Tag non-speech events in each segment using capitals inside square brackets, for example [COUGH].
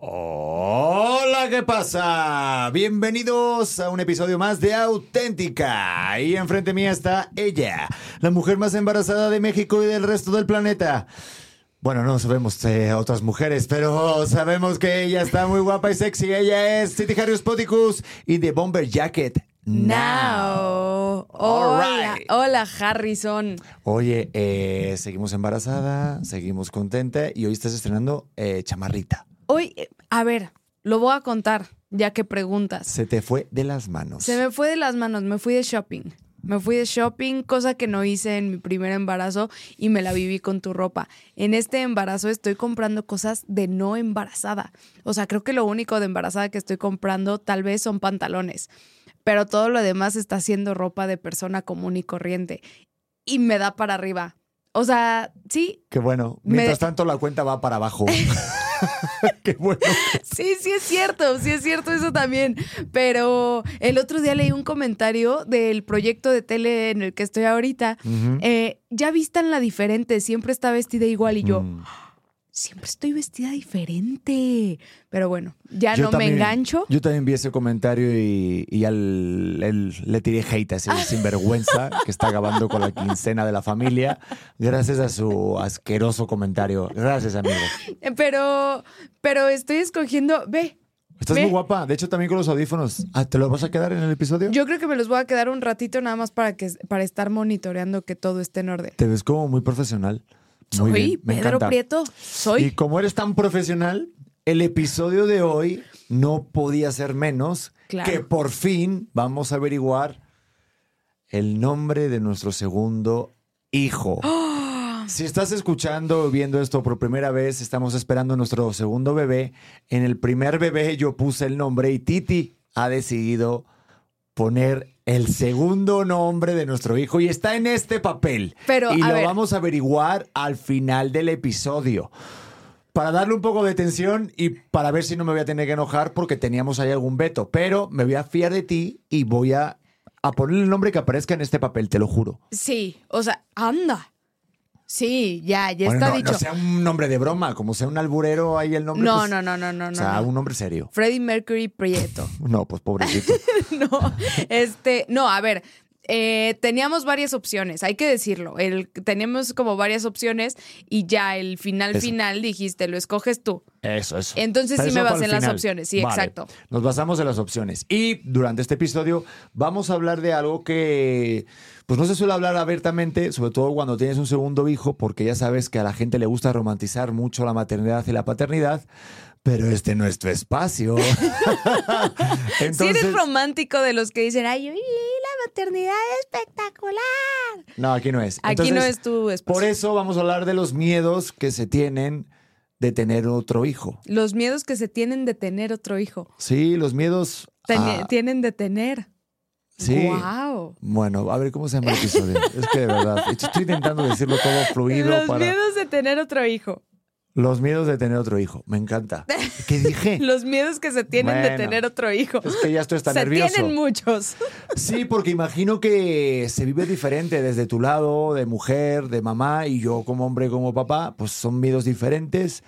Hola, ¿qué pasa? Bienvenidos a un episodio más de Auténtica. Y enfrente mía está ella, la mujer más embarazada de México y del resto del planeta. Bueno, no sabemos eh, otras mujeres, pero sabemos que ella está muy guapa y sexy. Ella es City Harrius Poticus y The Bomber Jacket. Now. Hola, Alright. hola Harrison. Oye, eh, seguimos embarazada, seguimos contenta y hoy estás estrenando eh, chamarrita. Hoy, eh, a ver, lo voy a contar, ya que preguntas. Se te fue de las manos. Se me fue de las manos, me fui de shopping. Me fui de shopping, cosa que no hice en mi primer embarazo y me la viví con tu ropa. En este embarazo estoy comprando cosas de no embarazada. O sea, creo que lo único de embarazada que estoy comprando tal vez son pantalones. Pero todo lo demás está siendo ropa de persona común y corriente. Y me da para arriba. O sea, sí, Qué bueno. Me- Mientras tanto, la cuenta va para abajo. [LAUGHS] [LAUGHS] Qué bueno. Sí, sí es cierto, sí es cierto eso también. Pero el otro día leí un comentario del proyecto de tele en el que estoy ahorita. Eh, ya vistan la diferente, siempre está vestida igual y yo, Mm. Siempre estoy vestida diferente. Pero bueno, ya Yo no también- me engancho. Yo también vi ese comentario y, y al, el- le tiré hate a ese [LAUGHS] sinvergüenza que está acabando con la quincena de la familia gracias a su asqueroso comentario. Gracias, amigo. Pero, pero estoy escogiendo, ve. Estás Ve. muy guapa. De hecho, también con los audífonos. Ah, ¿Te lo vas a quedar en el episodio? Yo creo que me los voy a quedar un ratito nada más para que para estar monitoreando que todo esté en orden. Te ves como muy profesional. Muy Soy bien, me Pedro encanta. Prieto, soy. Y como eres tan profesional, el episodio de hoy no podía ser menos Claro. que por fin vamos a averiguar el nombre de nuestro segundo hijo. [GASPS] Si estás escuchando o viendo esto por primera vez, estamos esperando nuestro segundo bebé. En el primer bebé yo puse el nombre y Titi ha decidido poner el segundo nombre de nuestro hijo y está en este papel. Pero, y lo ver. vamos a averiguar al final del episodio. Para darle un poco de tensión y para ver si no me voy a tener que enojar porque teníamos ahí algún veto. Pero me voy a fiar de ti y voy a, a ponerle el nombre que aparezca en este papel, te lo juro. Sí, o sea, anda. Sí, ya, ya Bueno, está no, dicho. no sea un nombre de broma, como sea un alburero ahí el nombre. No, pues, no, no, no, no, O sea, no. un nombre serio. Freddie Mercury Prieto. [LAUGHS] No, pues pobrecito. [LAUGHS] no, este, no, a ver. Eh, teníamos varias opciones, hay que decirlo. El, teníamos como varias opciones y ya el final Eso. final dijiste, lo escoges tú. Eso, eso. Entonces Pero sí me eso basé en las opciones, sí, Vale. exacto. Nos basamos en las opciones. Y durante este episodio vamos a hablar de algo que pues no se suele hablar abiertamente, sobre todo cuando tienes un segundo hijo, porque ya sabes que a la gente le gusta romantizar mucho la maternidad y la paternidad. Pero este no es tu espacio. [LAUGHS] si eres [LAUGHS] romántico de los que dicen, ay, uy, la maternidad es espectacular. no, aquí no es. Aquí no es tu espacio. Por eso vamos a hablar de los miedos que se tienen de tener otro hijo. Los miedos que se tienen de tener otro hijo. Sí, los miedos. A- Tienen de tener. Sí. Wow. Bueno, a ver cómo se llama el episodio. es que de verdad, estoy intentando decirlo todo fluido Los para miedos de tener otro hijo. Los miedos de tener otro hijo. Me encanta. [LAUGHS] ¿Qué dije? Los miedos que se tienen de tener otro hijo. Es que ya estoy hasta se nervioso. tienen muchos. Sí, porque imagino que se vive diferente desde tu lado, de mujer, de mamá, y yo como hombre, como papá, pues son miedos diferentes.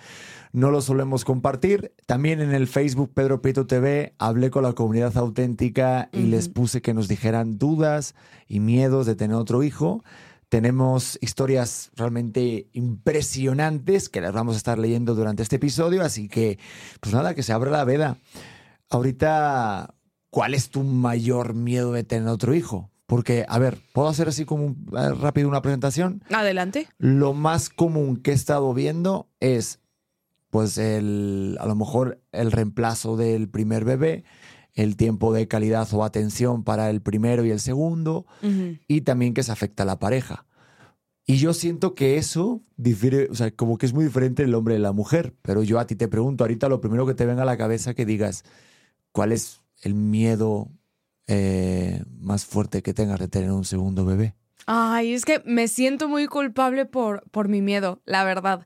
No los solemos compartir. También en el Facebook Pedro Prieto TV hablé con la comunidad auténtica y les puse que nos dijeran dudas y miedos de tener otro hijo. Tenemos historias realmente impresionantes que las vamos a estar leyendo durante este episodio, así que, pues nada, que se abra la veda. Ahorita, ¿cuál es tu mayor miedo de tener otro hijo? Porque, a ver, ¿puedo hacer así como un- rápido una presentación? Adelante. Lo más común que he estado viendo es, pues, el, a lo mejor el reemplazo del primer bebé, el tiempo de calidad o atención para el primero y el segundo, Ujú. y también que se afecta a la pareja. Y yo siento que eso difiere, o sea, como que es muy diferente el hombre y la mujer. Pero yo a ti te pregunto ahorita lo primero que te venga a la cabeza que digas, ¿cuál es el miedo eh, más fuerte que tengas de tener un segundo bebé? Ay, es que me siento muy culpable por, por mi miedo, la verdad.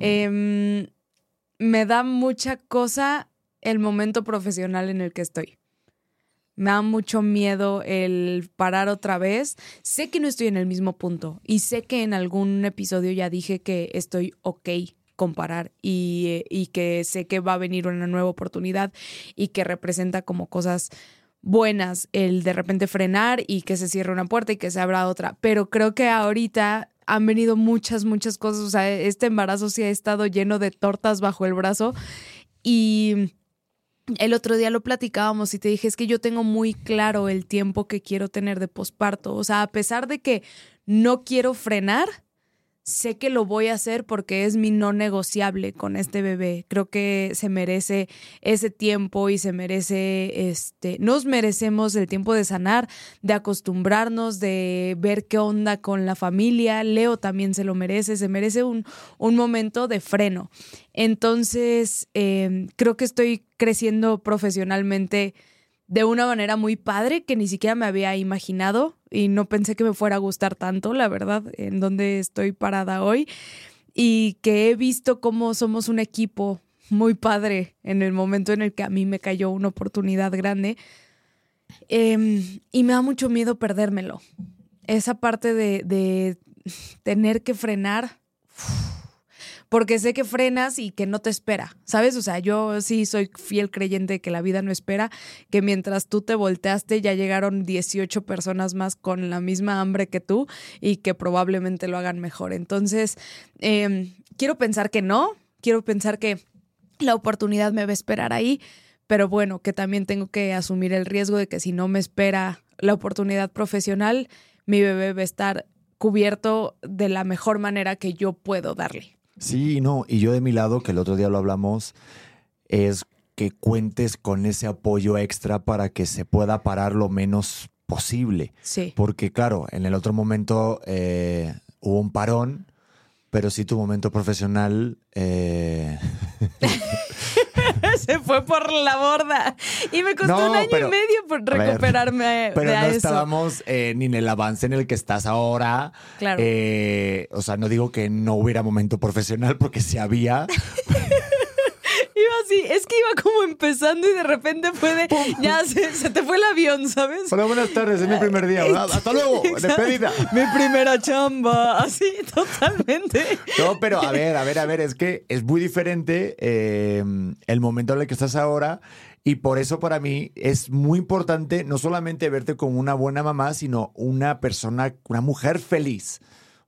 Em, me da mucha cosa el momento profesional en el que estoy. Me da mucho miedo el parar otra vez. Sé que no estoy en el mismo punto y sé que en algún episodio ya dije que estoy ok con parar y, eh, y que sé que va a venir una nueva oportunidad y que representa como cosas buenas el de repente frenar y que se cierre una puerta y que se abra otra. Pero creo que ahorita han venido muchas, muchas cosas. O sea, este embarazo sí ha estado lleno de tortas bajo el brazo y el otro día lo platicábamos y te dije, es que yo tengo muy claro el tiempo que quiero tener de posparto. O sea, a pesar de que no quiero frenar, sé que lo voy a hacer porque es mi no negociable con este bebé. Creo que se merece ese tiempo y se merece, este, nos merecemos el tiempo de sanar, de acostumbrarnos, de ver qué onda con la familia. Leo también se lo merece, se merece un, un momento de freno. Entonces, eh, creo que estoy creciendo profesionalmente de una manera muy padre que ni siquiera me había imaginado y no pensé que me fuera a gustar tanto, la verdad, en donde estoy parada hoy y que he visto cómo somos un equipo muy padre en el momento en el que a mí me cayó una oportunidad grande Em, y me da mucho miedo perdérmelo. Esa parte de, de tener que frenar porque sé que frenas y que no te espera, ¿sabes? O sea, yo sí soy fiel creyente de que la vida no espera, que mientras tú te volteaste ya llegaron 18 personas más con la misma hambre que tú y que probablemente lo hagan mejor. Entonces, eh, quiero pensar que no, quiero pensar que la oportunidad me va a esperar ahí, pero bueno, que también tengo que asumir el riesgo de que si no me espera la oportunidad profesional, mi bebé va a estar cubierto de la mejor manera que yo puedo darle. Sí, no, y yo de mi lado, que el otro día lo hablamos, es que cuentes con ese apoyo extra para que se pueda parar lo menos posible. Sí. Porque claro, en el otro momento eh, hubo un parón, pero sí tu momento profesional... eh, [LAUGHS] [LAUGHS] Se fue por la borda. Y me costó No, un año pero- y medio por ver, recuperarme pero de no eso. estábamos eh, ni en el avance en el que estás ahora. Claro. Eh, o sea, no digo que no hubiera momento profesional, porque sí había. [LAUGHS] Iba así, es que iba como empezando y de repente fue de. Ya se, se te fue el avión, ¿sabes? Hola, buenas tardes, es mi primer día. Hasta luego, Exacto. despedida. Mi primera chamba, así, [LAUGHS] totalmente. No, pero a ver, a ver, a ver, es que es muy diferente eh, el momento en el que estás ahora y por eso para mí es muy importante no solamente verte como una buena mamá, sino una persona, una mujer feliz.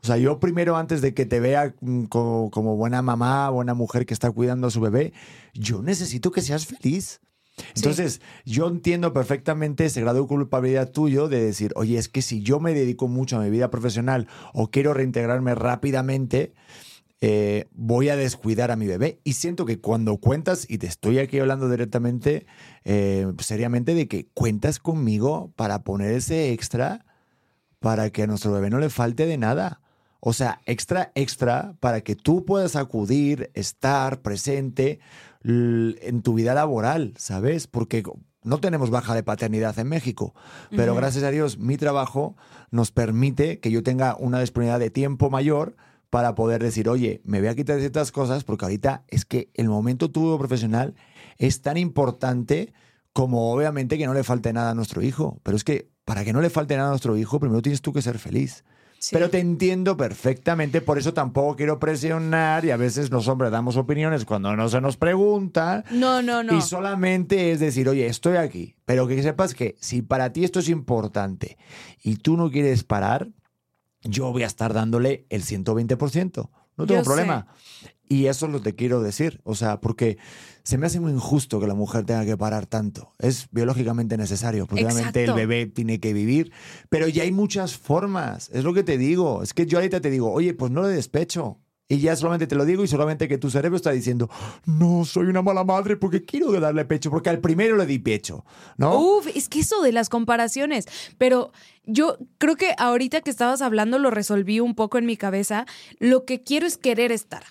O sea, yo primero antes de que te vea mm, como, como buena mamá, buena mujer que está cuidando a su bebé, yo necesito que seas feliz. Entonces, yo entiendo perfectamente ese grado de culpabilidad tuyo de decir, oye, es que si yo me dedico mucho a mi vida profesional o quiero reintegrarme rápidamente, eh, voy a descuidar a mi bebé. Y siento que cuando cuentas, y te estoy aquí hablando directamente, eh, seriamente, de que cuentas conmigo para poner ese extra para que a nuestro bebé no le falte de nada. O sea, extra, extra, para que tú puedas acudir, estar presente en tu vida laboral, ¿sabes? Porque no tenemos baja de paternidad en México, pero gracias a Dios mi trabajo nos permite que yo tenga una disponibilidad de tiempo mayor para poder decir, oye, me voy a quitar ciertas cosas porque ahorita es que el momento tuyo profesional es tan importante como obviamente que no le falte nada a nuestro hijo. Pero es que para que no le falte nada a nuestro hijo, primero tienes tú que ser feliz. Sí. Pero te entiendo perfectamente, por eso tampoco quiero presionar y a veces los hombres damos opiniones cuando no se nos pregunta. No, no, no. Y solamente es decir, oye, estoy aquí, pero que sepas que si para ti esto es importante y tú no quieres parar, yo voy a estar dándole el 120%. No tengo Yo problema. Y eso es lo que quiero decir. O sea, porque se me hace muy injusto que la mujer tenga que parar tanto. Es biológicamente necesario, porque obviamente el bebé tiene que vivir. Pero ya hay muchas formas. Es lo que te digo. Es que yo ahorita te digo, oye, pues no le despecho. Y ya solamente te lo digo y solamente que tu cerebro está diciendo, no, soy una mala madre porque quiero darle pecho, porque al primero le di pecho, ¿no? Uf, es que eso de las comparaciones, pero yo creo que ahorita que estabas hablando lo resolví un poco en mi cabeza. Lo que quiero es querer estar.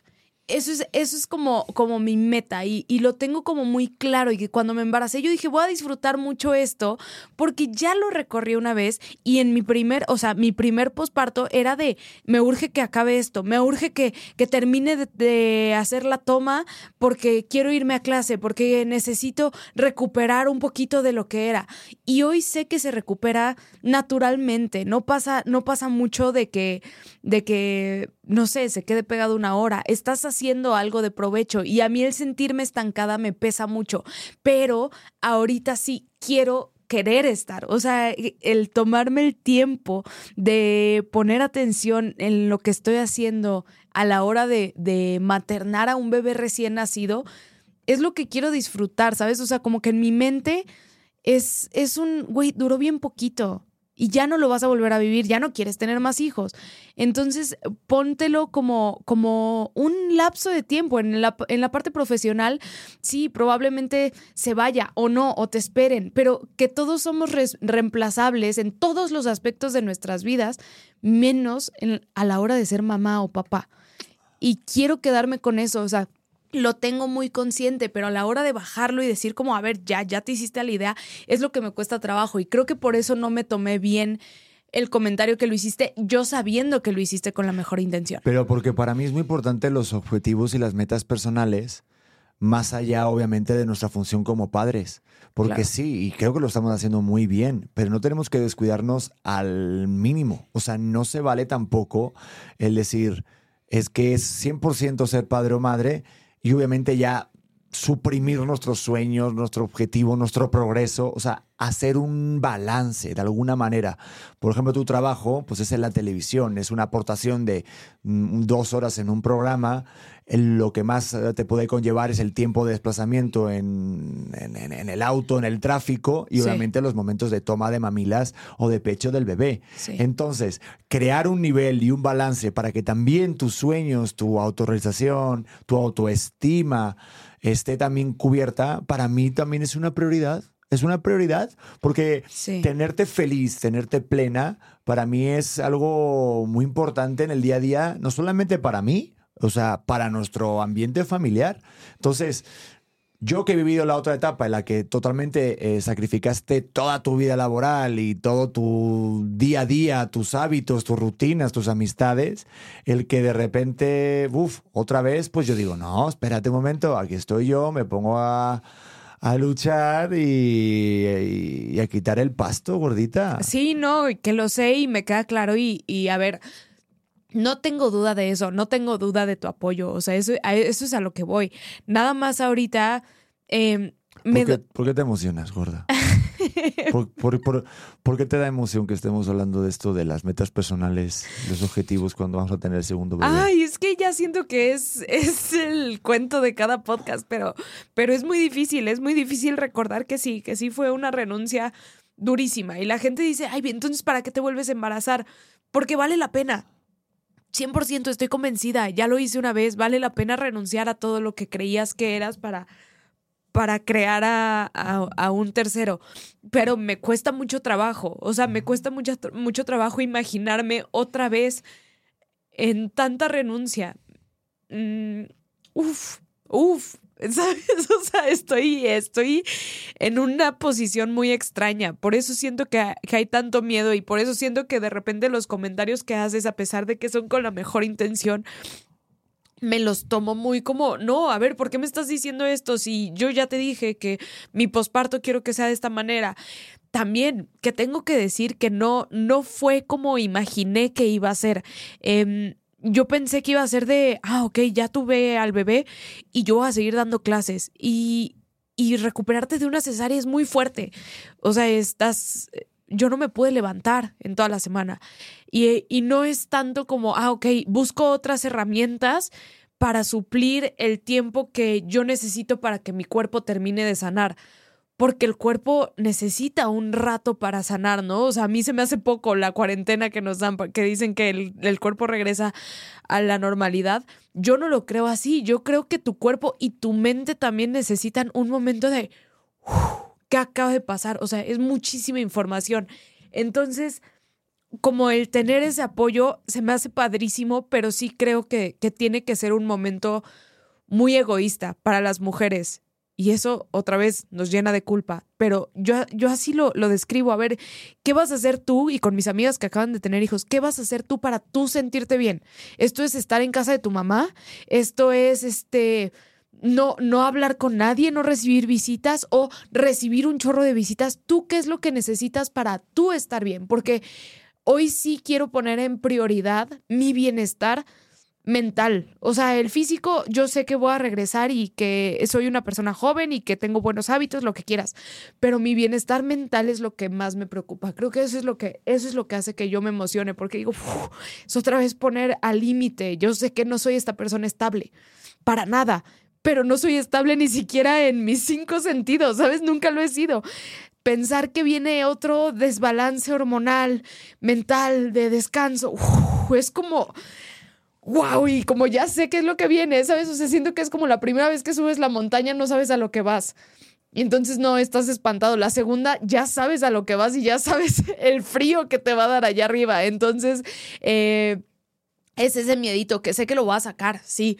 Eso es, eso es como, como mi meta y, y lo tengo como muy claro y que cuando me embaracé yo dije voy a disfrutar mucho esto porque ya lo recorrí una vez y en mi primer, o sea, mi primer posparto era de me urge que acabe esto, me urge que, que termine de, de hacer la toma porque quiero irme a clase, porque necesito recuperar un poquito de lo que era. Y hoy sé que se recupera naturalmente, no pasa, no pasa mucho de que, de que, no sé, se quede pegado una hora. Estás haciendo algo de provecho y a mí el sentirme estancada me pesa mucho, pero ahorita sí quiero querer estar, o sea, el tomarme el tiempo de poner atención en lo que estoy haciendo a la hora de, de maternar a un bebé recién nacido, es lo que quiero disfrutar, ¿sabes? O sea, como que en mi mente es, es un, güey, duró bien poquito y ya no lo vas a volver a vivir, ya no quieres tener más hijos. Entonces, póntelo como, como un lapso de tiempo. En la, en la parte profesional, sí, probablemente se vaya o no, o te esperen, pero que todos somos reemplazables en todos los aspectos de nuestras vidas, menos en- a la hora de ser mamá o papá. Y quiero quedarme con eso, o sea, lo tengo muy consciente, pero a la hora de bajarlo y decir como, a ver, ya, ya te hiciste a la idea, es lo que me cuesta trabajo. Y creo que por eso no me tomé bien el comentario que lo hiciste, yo sabiendo que lo hiciste con la mejor intención. Pero porque para mí es muy importante los objetivos y las metas personales, más allá obviamente de nuestra función como padres. Porque Claro. sí, y creo que lo estamos haciendo muy bien, pero no tenemos que descuidarnos al mínimo. O sea, no se vale tampoco el decir, es que es 100% ser padre o madre y obviamente ya suprimir nuestros sueños, nuestro objetivo, nuestro progreso, o sea, hacer un balance de alguna manera. Por ejemplo, tu trabajo, pues es en la televisión, es una aportación de mm, dos horas en un programa. Lo que más eh, te puede conllevar es el tiempo de desplazamiento en, en- en- en el auto, en el tráfico y Sí. obviamente los momentos de toma de mamilas o de pecho del bebé. Sí. Entonces, crear un nivel y un balance para que también tus sueños, tu autorrealización, tu autoestima esté también cubierta, para mí también es una prioridad. Es una prioridad porque Sí. tenerte feliz, tenerte plena, para mí es algo muy importante en el día a día, no solamente para mí, o sea, para nuestro ambiente familiar. Entonces, yo que he vivido la otra etapa en la que totalmente eh, sacrificaste toda tu vida laboral y todo tu día a día, tus hábitos, tus rutinas, tus amistades, el que de repente, uff, otra vez, pues yo digo, no, espérate un momento, aquí estoy yo, me pongo a, a luchar y, y- y a quitar el pasto, gordita. Sí, no, que lo sé y me queda claro y, y a ver, no tengo duda de eso, no tengo duda de tu apoyo, o sea, eso, a eso es a lo que voy. Nada más ahorita eh, me... ¿Por qué, por qué te emocionas, gorda? [LAUGHS] ¿Por, por- por- por qué te da emoción que estemos hablando de esto, de las metas personales, los objetivos cuando vamos a tener el segundo bebé? Ay, es que ya siento que es, es el cuento de cada podcast, pero, pero es muy difícil, es muy difícil recordar que sí, que sí fue una renuncia durísima. Y la gente dice, ay, entonces, ¿para qué te vuelves a embarazar? Porque vale la pena. 100% estoy convencida, ya lo hice una vez, vale la pena renunciar a todo lo que creías que eras para, para crear a, a- un tercero. Pero me cuesta mucho trabajo, o sea, me cuesta mucho, mucho trabajo imaginarme otra vez en tanta renuncia. Mm, uf, uf, [LAUGHS] ¿sabes? O sea, estoy, estoy en una posición muy extraña. Por eso siento que, que hay tanto miedo y por eso siento que de repente los comentarios que haces, a pesar de que son con la mejor intención, me los tomo muy como, no, a ver, ¿por qué me estás diciendo esto? Si yo ya te dije que mi posparto quiero que sea de esta manera. También que tengo que decir que no, no fue como imaginé que iba a ser. Em, yo pensé que iba a ser de, ah, ok, ya tuve al bebé y yo voy a seguir dando clases. Y, y recuperarte de una cesárea es muy fuerte. O sea, estás yo no me pude levantar en toda la semana. Y, y no es tanto como, ah, ok, busco otras herramientas para suplir el tiempo que yo necesito para que mi cuerpo termine de sanar porque el cuerpo necesita un rato para sanar, ¿no? O sea, a mí se me hace poco la cuarentena que nos dan, que dicen que el, cuerpo regresa a la normalidad. Yo no lo creo así, yo creo que tu cuerpo y tu mente también necesitan un momento de... ¿Qué acaba de pasar? O sea, es muchísima información. Entonces, como el tener ese apoyo se me hace padrísimo, pero sí creo que, que tiene que ser un momento muy egoísta para las mujeres y eso otra vez nos llena de culpa. Pero yo, yo así lo, lo describo. A ver, ¿qué vas a hacer tú? Y con mis amigas que acaban de tener hijos, ¿qué vas a hacer tú para tú sentirte bien? Esto es estar en casa de tu mamá. Esto es este no, no hablar con nadie, no recibir visitas o recibir un chorro de visitas. ¿Tú qué es lo que necesitas para tú estar bien? Porque hoy sí quiero poner en prioridad mi bienestar mental. O sea, el físico, yo sé que voy a regresar y que soy una persona joven y que tengo buenos hábitos, lo que quieras, pero mi bienestar mental es lo que más me preocupa. Creo que eso es lo que eso es lo que hace que yo me emocione porque digo, es otra vez poner al límite. Yo sé que no soy esta persona estable para nada, pero no soy estable ni siquiera en mis cinco sentidos, ¿sabes? Nunca lo he sido pensar que viene otro desbalance hormonal, mental, de descanso, es como wow, y como ya sé qué es lo que viene, ¿sabes? O sea, siento que es como la primera vez que subes la montaña, no sabes a lo que vas. Y entonces no estás espantado. La segunda, ya sabes a lo que vas y ya sabes [LAUGHS] el frío que te va a dar allá arriba. Entonces, eh, es ese miedito que sé que lo va a sacar, sí,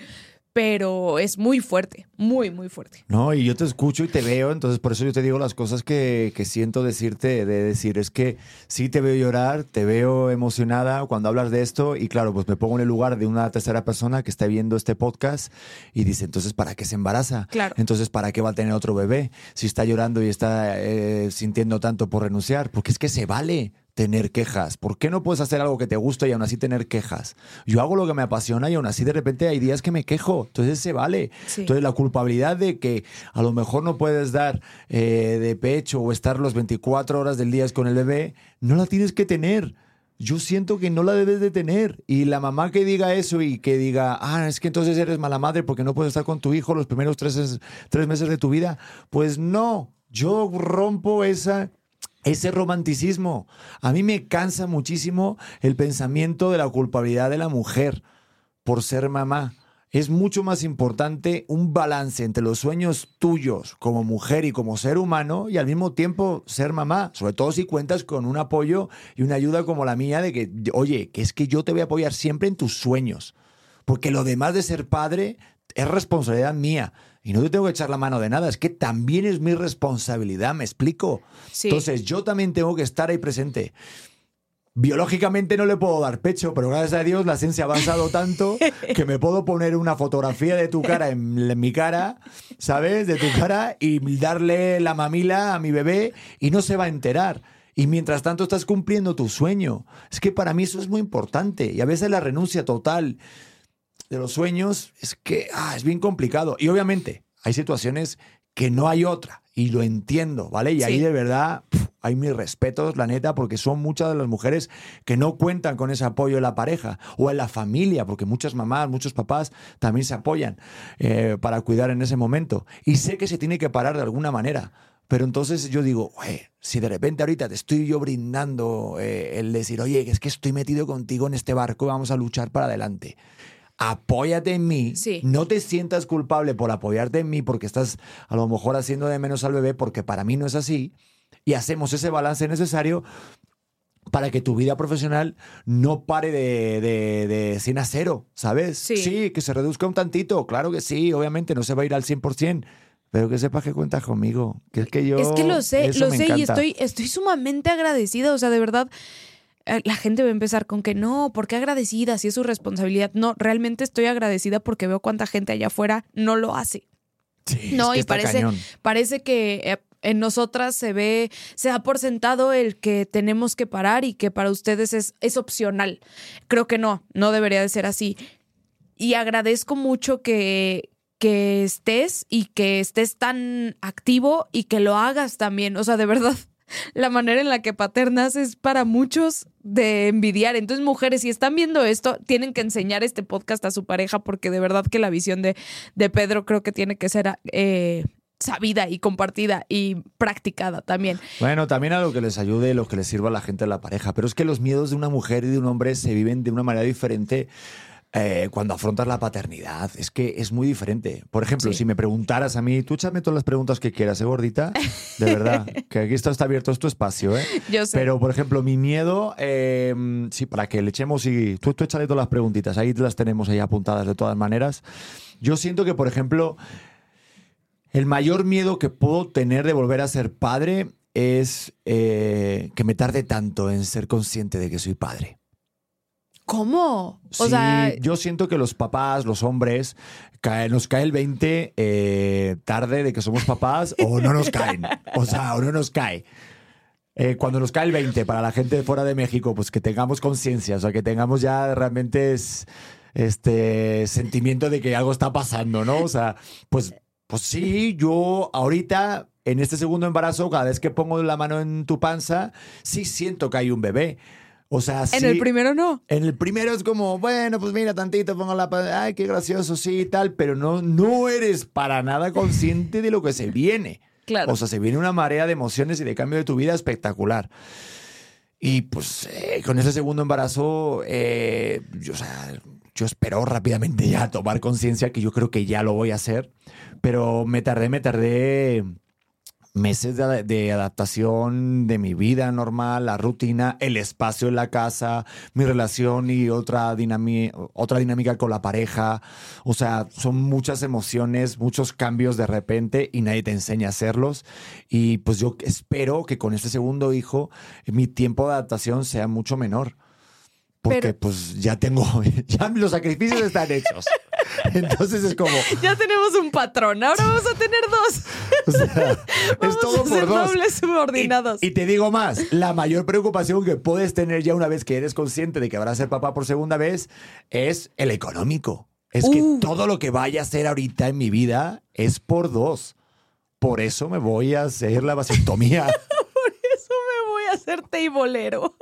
pero es muy fuerte, muy, muy fuerte. No, y yo te escucho y te veo, entonces por eso yo te digo las cosas que, que, siento decirte, de decir, es que sí te veo llorar, te veo emocionada cuando hablas de esto y claro, pues me pongo en el lugar de una tercera persona que está viendo este podcast y dice, entonces, ¿para qué se embaraza? Claro. Entonces, ¿para qué va a tener otro bebé? Si está llorando y está eh, sintiendo tanto por renunciar, porque es que se vale tener quejas? ¿Por qué no puedes hacer algo que te gusta y aún así tener quejas? Yo hago lo que me apasiona y aún así de repente hay días que me quejo. Entonces se vale. Entonces la culpabilidad de que a lo mejor no puedes dar eh, de pecho o estar los 24 horas del día con el bebé, no la tienes que tener. Yo siento que no la debes de tener. Y la mamá que diga eso y que diga, ah, es que entonces eres mala madre porque no puedes estar con tu hijo los primeros tres, tres meses de tu vida, pues no. Yo rompo esa ese romanticismo. A mí me cansa muchísimo el pensamiento de la culpabilidad de la mujer por ser mamá. Es mucho más importante un balance entre los sueños tuyos como mujer y como ser humano y al mismo tiempo ser mamá, sobre todo si cuentas con un apoyo y una ayuda como la mía de que, oye, que es que yo te voy a apoyar siempre en tus sueños, porque lo demás de ser padre es responsabilidad mía. Y no te tengo que echar la mano de nada, es que también es mi responsabilidad, ¿me explico? Entonces yo también tengo que estar ahí presente. Biológicamente no le puedo dar pecho, pero gracias a Dios la ciencia ha avanzado tanto [LAUGHS] que me puedo poner una fotografía de tu cara en, mi cara, ¿sabes? De tu cara y darle la mamila a mi bebé y no se va a enterar. Y mientras tanto estás cumpliendo tu sueño. Es que para mí eso es muy importante. Y a veces la renuncia total de los sueños es que ah, es bien complicado. Y obviamente hay situaciones que no hay otra. Y lo entiendo, ¿vale? Y ahí de verdad hay mis respetos, la neta, porque son muchas de las mujeres que no cuentan con ese apoyo en la pareja o en la familia, porque muchas mamás, muchos papás también se apoyan eh, para cuidar en ese momento. Y sé que se tiene que parar de alguna manera. Pero entonces yo digo, si de repente ahorita te estoy yo brindando eh, el decir, oye, es que estoy metido contigo en este barco y vamos a luchar para adelante apóyate en mí. No te sientas culpable por apoyarte en mí porque estás a lo mejor haciendo de menos al bebé, porque para mí no es así. Y hacemos ese balance necesario para que tu vida profesional no pare de, de, de sin a cero, ¿sabes? Sí. que se reduzca un tantito. Claro que sí, obviamente no se va a ir al 100%. Pero que sepas que cuentas conmigo. Que es que yo. Es que lo sé, lo sé y estoy, estoy sumamente agradecida. O sea, de verdad, la gente va a empezar con que no, porque agradecida, si es su responsabilidad. No, realmente estoy agradecida porque veo cuánta gente allá afuera no lo hace. Sí, no, y parece, parece que eh, en nosotras se ve, se da por sentado el que tenemos que parar y que para ustedes es, es opcional. Creo que no, no debería de ser así. Y agradezco mucho que, que estés y que estés tan activo y que lo hagas también. O sea, de verdad, la manera en la que paternas es para muchos de envidiar. Entonces, mujeres, si están viendo esto, tienen que enseñar este podcast a su pareja porque de verdad que la visión de, de Pedro creo que tiene que ser eh, sabida y compartida y practicada también. Bueno, también a lo que les ayude, lo que les sirva a la gente de la pareja. Pero es que los miedos de una mujer y de un hombre se viven de una manera diferente. Eh, cuando afrontas la paternidad, es que es muy diferente. Por ejemplo, Sí. si me preguntaras a mí, tú échame todas las preguntas que quieras, ¿eh, gordita? De verdad, [LAUGHS] que aquí esto está abierto, es tu espacio, ¿eh? Yo sé. Pero, por ejemplo, mi miedo, eh, sí, para que le echemos y tú, tú échale todas las preguntitas, ahí las tenemos ahí apuntadas de todas maneras. Yo siento que, por ejemplo, el mayor miedo que puedo tener de volver a ser padre es eh, que me tarde tanto en ser consciente de que soy padre. ¿Cómo? O Sí, sea, yo siento que los papás, los hombres, cae- nos cae el 20 eh, tarde de que somos papás o no nos caen. O sea, o no nos cae. Eh, cuando nos cae el 20 para la gente de fuera de México, pues que tengamos conciencia, o sea, que tengamos ya realmente es- este sentimiento de que algo está pasando, ¿no? O sea, pues, pues sí, yo ahorita en este segundo embarazo, cada vez que pongo la mano en tu panza, sí siento que hay un bebé. O sea, sí. en el primero no. En el primero es como, bueno, pues mira, tantito, pongo la... Ay, qué gracioso, sí, y tal, pero no, no eres para nada consciente de lo que se viene. Claro. O sea, se viene una marea de emociones y de cambio de tu vida espectacular. Y pues eh, con ese segundo embarazo, eh, yo, o sea, yo espero rápidamente ya tomar conciencia, que yo creo que ya lo voy a hacer, pero me tardé, me tardé meses de, adaptación de mi vida normal, la rutina, el espacio en la casa, mi relación y otra, otra dinámica con la pareja. O sea, son muchas emociones, muchos cambios de repente y nadie te enseña a hacerlos. Y pues yo espero que con este segundo hijo mi tiempo de adaptación sea mucho menor. Porque Pero- pues ya tengo, [LAUGHS] ya los sacrificios están hechos. [LAUGHS] Entonces es como, Ya tenemos un patrón, ahora vamos a tener dos. [LAUGHS] o sea, Vamos es todo a ser por dos. dobles subordinados. Y, y te digo más, la mayor preocupación que puedes tener ya una vez que eres consciente de que vas a ser papá por segunda vez es el económico. Es que Uh. todo lo que vaya a hacer ahorita en mi vida es por dos. Por eso me voy a hacer la vasectomía. Por eso me voy a hacer teibolero.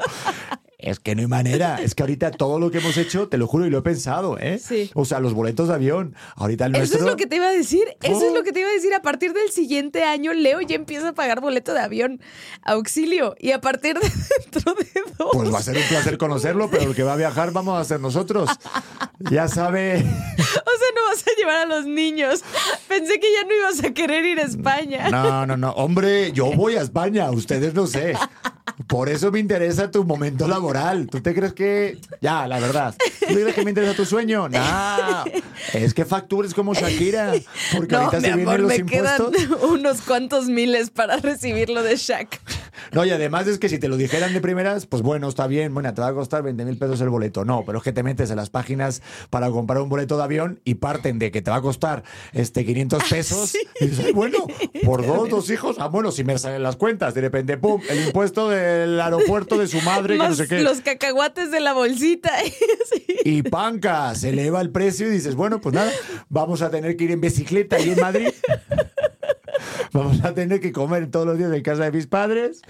Es que no hay manera. Es que ahorita todo lo que hemos hecho, te lo juro y lo he pensado, ¿eh? Sí. O sea, los boletos de avión. Ahorita el Eso nuestro. es lo que te iba a decir. Eso es Oh. lo que te iba a decir. A partir del siguiente año, Leo ya empieza a pagar boleto de avión. Auxilio. Y a partir de [LAUGHS] dentro de dos. Pues va a ser un placer conocerlo, pero el que va a viajar vamos a ser nosotros. Ya sabe. O sea, no vas a llevar a los niños. Pensé que ya no ibas a querer ir a España. No, no, no. Hombre, yo voy a España, ustedes no sé. Por eso me interesa tu momento laboral. ¿Tú te crees que.? Ya, la verdad. ¿Tú crees que me interesa tu sueño? No. Es que factures como Shakira. Porque No, ahorita mi se vienen amor, los me quedan [LAUGHS] unos cuantos miles para recibirlo de Shaq. No, y además es que si te lo dijeran de primeras, pues bueno, está bien, bueno, te va a costar 20 mil pesos el boleto. No, pero es que te metes en las páginas para comprar un boleto de avión y parten de que te va a costar este 500 pesos. Y dices, "Ay, bueno, por dos, dos hijos. Ah, bueno, si me salen las cuentas, de repente, pum, el impuesto del aeropuerto de su madre, que no Más sé qué. los cacahuates de la bolsita. [LAUGHS] Sí. Y panca, se eleva el precio y dices, bueno, pues nada, vamos a tener que ir en bicicleta ahí en Madrid. [LAUGHS] Vamos a tener que comer todos los días en casa de mis padres.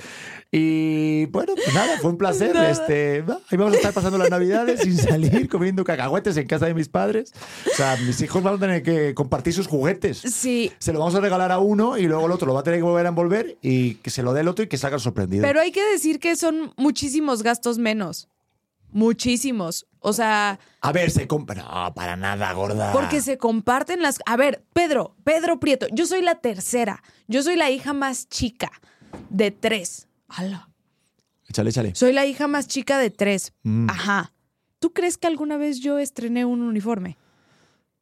Y bueno, pues nada, fue un [LAUGHS] placer. Nada. Este, ahí vamos a estar pasando las navidades sin [LAUGHS] salir, comiendo cacahuetes en casa de mis padres. O sea, mis hijos van a tener que compartir sus juguetes. Sí, Se lo vamos a regalar a uno y luego el otro lo va a tener que volver a envolver y que se lo dé el otro y que salga sorprendido. pero hay que decir que son muchísimos gastos menos. Muchísimos. O sea, a ver, se compra. No, para nada, gorda. porque se comparten las... A ver, Pedro, Pedro Prieto, yo soy la tercera. Yo soy la hija más chica de tres. ¡Hala! Échale, échale. Soy la hija más chica de tres. Mm. Ajá. ¿Tú crees que alguna vez yo estrené un uniforme?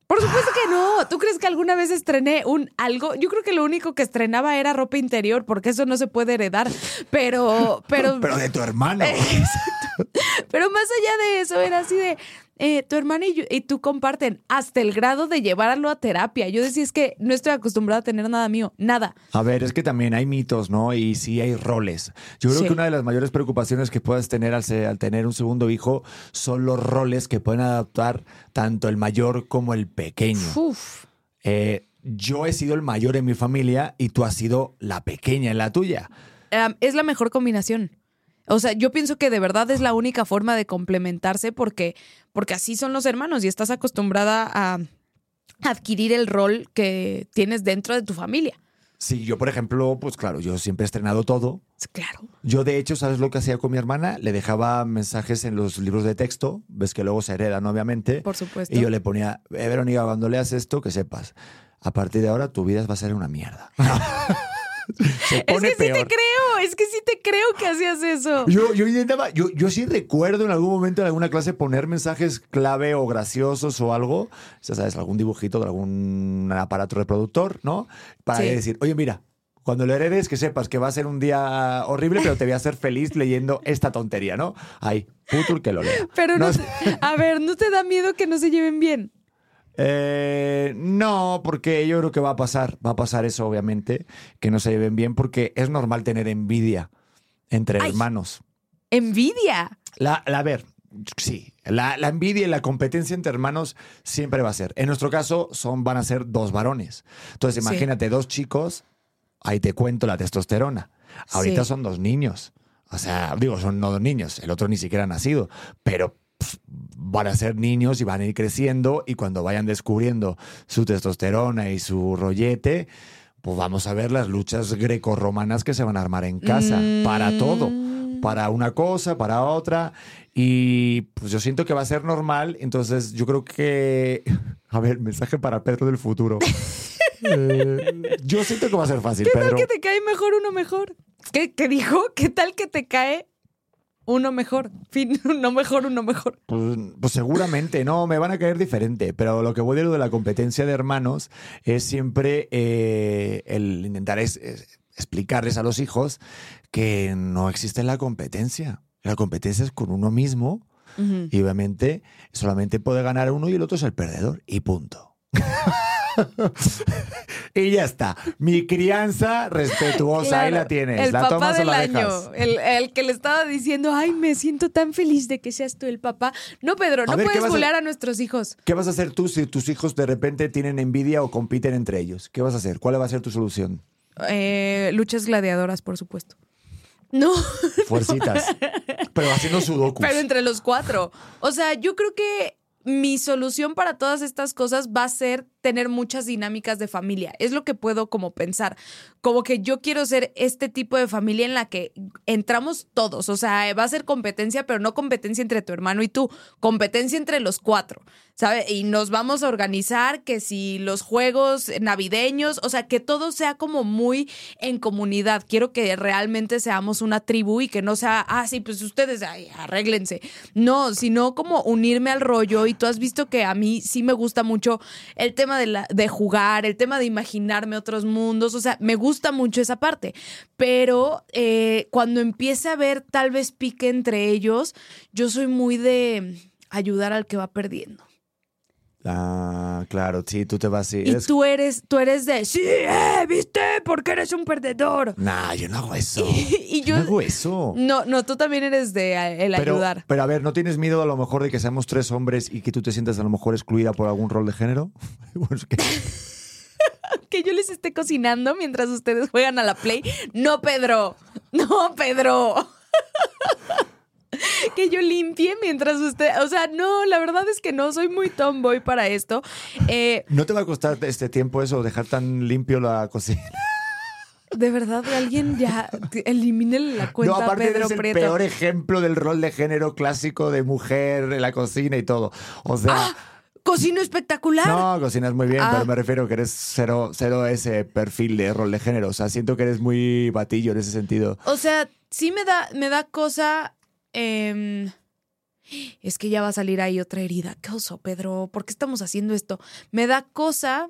Por supuesto que no. ¿Tú crees que alguna vez estrené un algo? Yo creo que lo único que estrenaba era ropa interior, porque eso no se puede heredar. Pero, pero, [LAUGHS] Pero de tu hermano. [LAUGHS] pero más allá de eso, era así de. eh, tu hermana y, yo- y tú comparten hasta el grado de llevarlo a terapia. Yo decía, es que no estoy acostumbrada a tener nada mío, nada. A ver, es que también hay mitos, ¿no? Y sí hay roles. Yo creo Sí. que una de las mayores preocupaciones que puedes tener al, tener un segundo hijo son los roles que pueden adaptar tanto el mayor como el pequeño. Uf. Eh, yo he sido el mayor en mi familia y tú has sido la pequeña en la tuya. es la mejor combinación. O sea, yo pienso que de verdad es la única forma de complementarse porque, porque así son los hermanos y estás acostumbrada a adquirir el rol que tienes dentro de tu familia. Sí, yo por ejemplo, pues claro, yo siempre he estrenado todo. Claro. Yo de hecho, ¿sabes lo que hacía con mi hermana? Le dejaba mensajes en los libros de texto, ves que luego se heredan obviamente. Por supuesto. Y yo le ponía, eh, Verónica, cuando leas esto, que sepas, a partir de ahora tu vida va a ser una mierda. [LAUGHS] [LAUGHS] se Es que sí te creo, es que sí te creo que hacías eso. Yo, yo intentaba, yo, yo sí recuerdo en algún momento en alguna clase poner mensajes clave o graciosos o algo, ya sabes, algún dibujito de algún aparato reproductor, ¿no? Para Sí. decir, oye, mira, cuando lo heredes, que sepas que va a ser un día horrible, pero te voy a hacer feliz leyendo esta tontería, ¿no? Ay, puto el que lo lea. Pero no, No te- a ver, ¿no te da miedo que no se lleven bien? Eh, no, porque yo creo que va a pasar, va a pasar eso, obviamente, que no se lleven bien, porque es normal tener envidia entre Ay. hermanos. Envidia. La, la- a ver, sí, la, la envidia y la competencia entre hermanos siempre va a ser. En nuestro caso, son, van a ser dos varones. Entonces, Sí. imagínate, dos chicos, ahí te cuento la testosterona. Ahorita Sí. son dos niños. O sea, digo, son no dos niños, el otro ni siquiera ha nacido, pero van a ser niños y van a ir creciendo y cuando vayan descubriendo su testosterona y su rollete, pues vamos a ver las luchas grecorromanas que se van a armar en casa para todo Mm. para una cosa, para otra. Y pues yo siento que va a ser normal. Entonces yo creo que. [LAUGHS] A ver, mensaje para Pedro del futuro. [LAUGHS] Eh, yo siento que va a ser fácil, ¿Qué tal que te cae mejor uno mejor? ¿Qué, qué dijo? ¿Qué tal que te cae uno mejor? [LAUGHS] Fin, uno mejor, uno mejor. Pues, pues seguramente, no, me van a caer diferente, pero lo que voy de lo de la competencia de hermanos es siempre eh, el intentar es- es explicarles a los hijos que no existe la competencia. La competencia es con uno mismo. Y obviamente solamente puede ganar uno y el otro es el perdedor. Y punto. [LAUGHS] [LAUGHS] y ya está. Mi crianza respetuosa, ahí la tienes. El la papá tomas o del la año. dejas. El, el que le estaba diciendo, ay, me siento tan feliz de que seas tú el papá. No, Pedro, no ver, ¿qué puedes vas a- nuestros hijos. ¿Qué vas a hacer tú si tus hijos de repente tienen envidia o compiten entre ellos? ¿Qué vas a hacer? ¿Cuál va a ser tu solución? Eh, luchas gladiadoras, por supuesto. No, Fuercitas. [LAUGHS] Pero haciendo sudokus. pero entre los cuatro. O sea, yo creo que mi solución para todas estas cosas va a ser tener muchas dinámicas de familia. Es lo que puedo como pensar. Como que yo quiero ser este tipo de familia en la que entramos todos. O sea, va a ser competencia, pero no competencia entre tu hermano y tú. Competencia entre los cuatro. ¿Sabes? Y nos vamos a organizar que si los juegos navideños, o sea, que todo sea como muy en comunidad. Quiero que realmente seamos una tribu y que no sea, ah, sí, pues ustedes, ay, arréglense. No, sino como unirme al rollo. Y tú has visto que a mí sí me gusta mucho el tema de, la- de jugar, el tema de imaginarme otros mundos. O sea, me gusta mucho esa parte. Pero eh, cuando empiece a haber tal vez pique entre ellos, yo soy muy de ayudar al que va perdiendo. Ah, claro, sí, tú te vas y... Y eres- tú eres, tú eres de, sí, eh, ¿viste? Porque eres un perdedor. Nah, yo no hago eso. [LAUGHS] Y yo yo- no hago eso. No, no, tú también eres de eh, el Pero, ayudar. pero a ver, ¿no tienes miedo a lo mejor de que seamos tres hombres y que tú te sientas a lo mejor excluida por algún rol de género? [LAUGHS] [LAUGHS] Que yo les esté cocinando mientras ustedes juegan a la play. No, Pedro. No, Pedro. [LAUGHS] que yo limpie mientras usted. O sea, no, la verdad es que no, soy muy tomboy para esto. Eh, ¿No te va a costar este tiempo eso, dejar tan limpio la cocina? [LAUGHS] de verdad, alguien ya elimine la cuenta no, aparte Pedro eres el Prieto. peor ejemplo del rol de género clásico de mujer en la cocina y todo. O sea, ¡Ah! Cocino espectacular. no, cocinas muy bien, Ah. pero me refiero que eres cero, cero ese perfil de rol de género. O sea, siento que eres muy batillo en ese sentido. O sea, sí me da, me da cosa. Em, es que ya va a salir ahí otra herida. ¿Qué oso, Pedro? ¿Por qué estamos haciendo esto? Me da cosa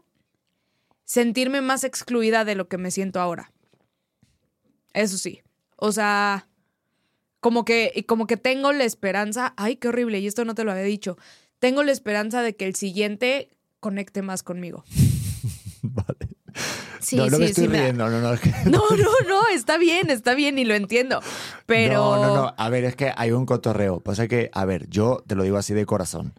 sentirme más excluida de lo que me siento ahora. Eso sí. O sea, como que, como que tengo la esperanza. Ay, qué horrible, y esto no te lo había dicho. Tengo la esperanza de que el siguiente conecte más conmigo. [LAUGHS] Vale. Sí, no, no sí, me estoy sí. me da- riendo, no, no. es [LAUGHS] que- No, no, no, está bien, está bien y lo entiendo. Pero. No, no, no. A ver, es que hay un cotorreo. Pasa que, a ver, yo te lo digo así de corazón.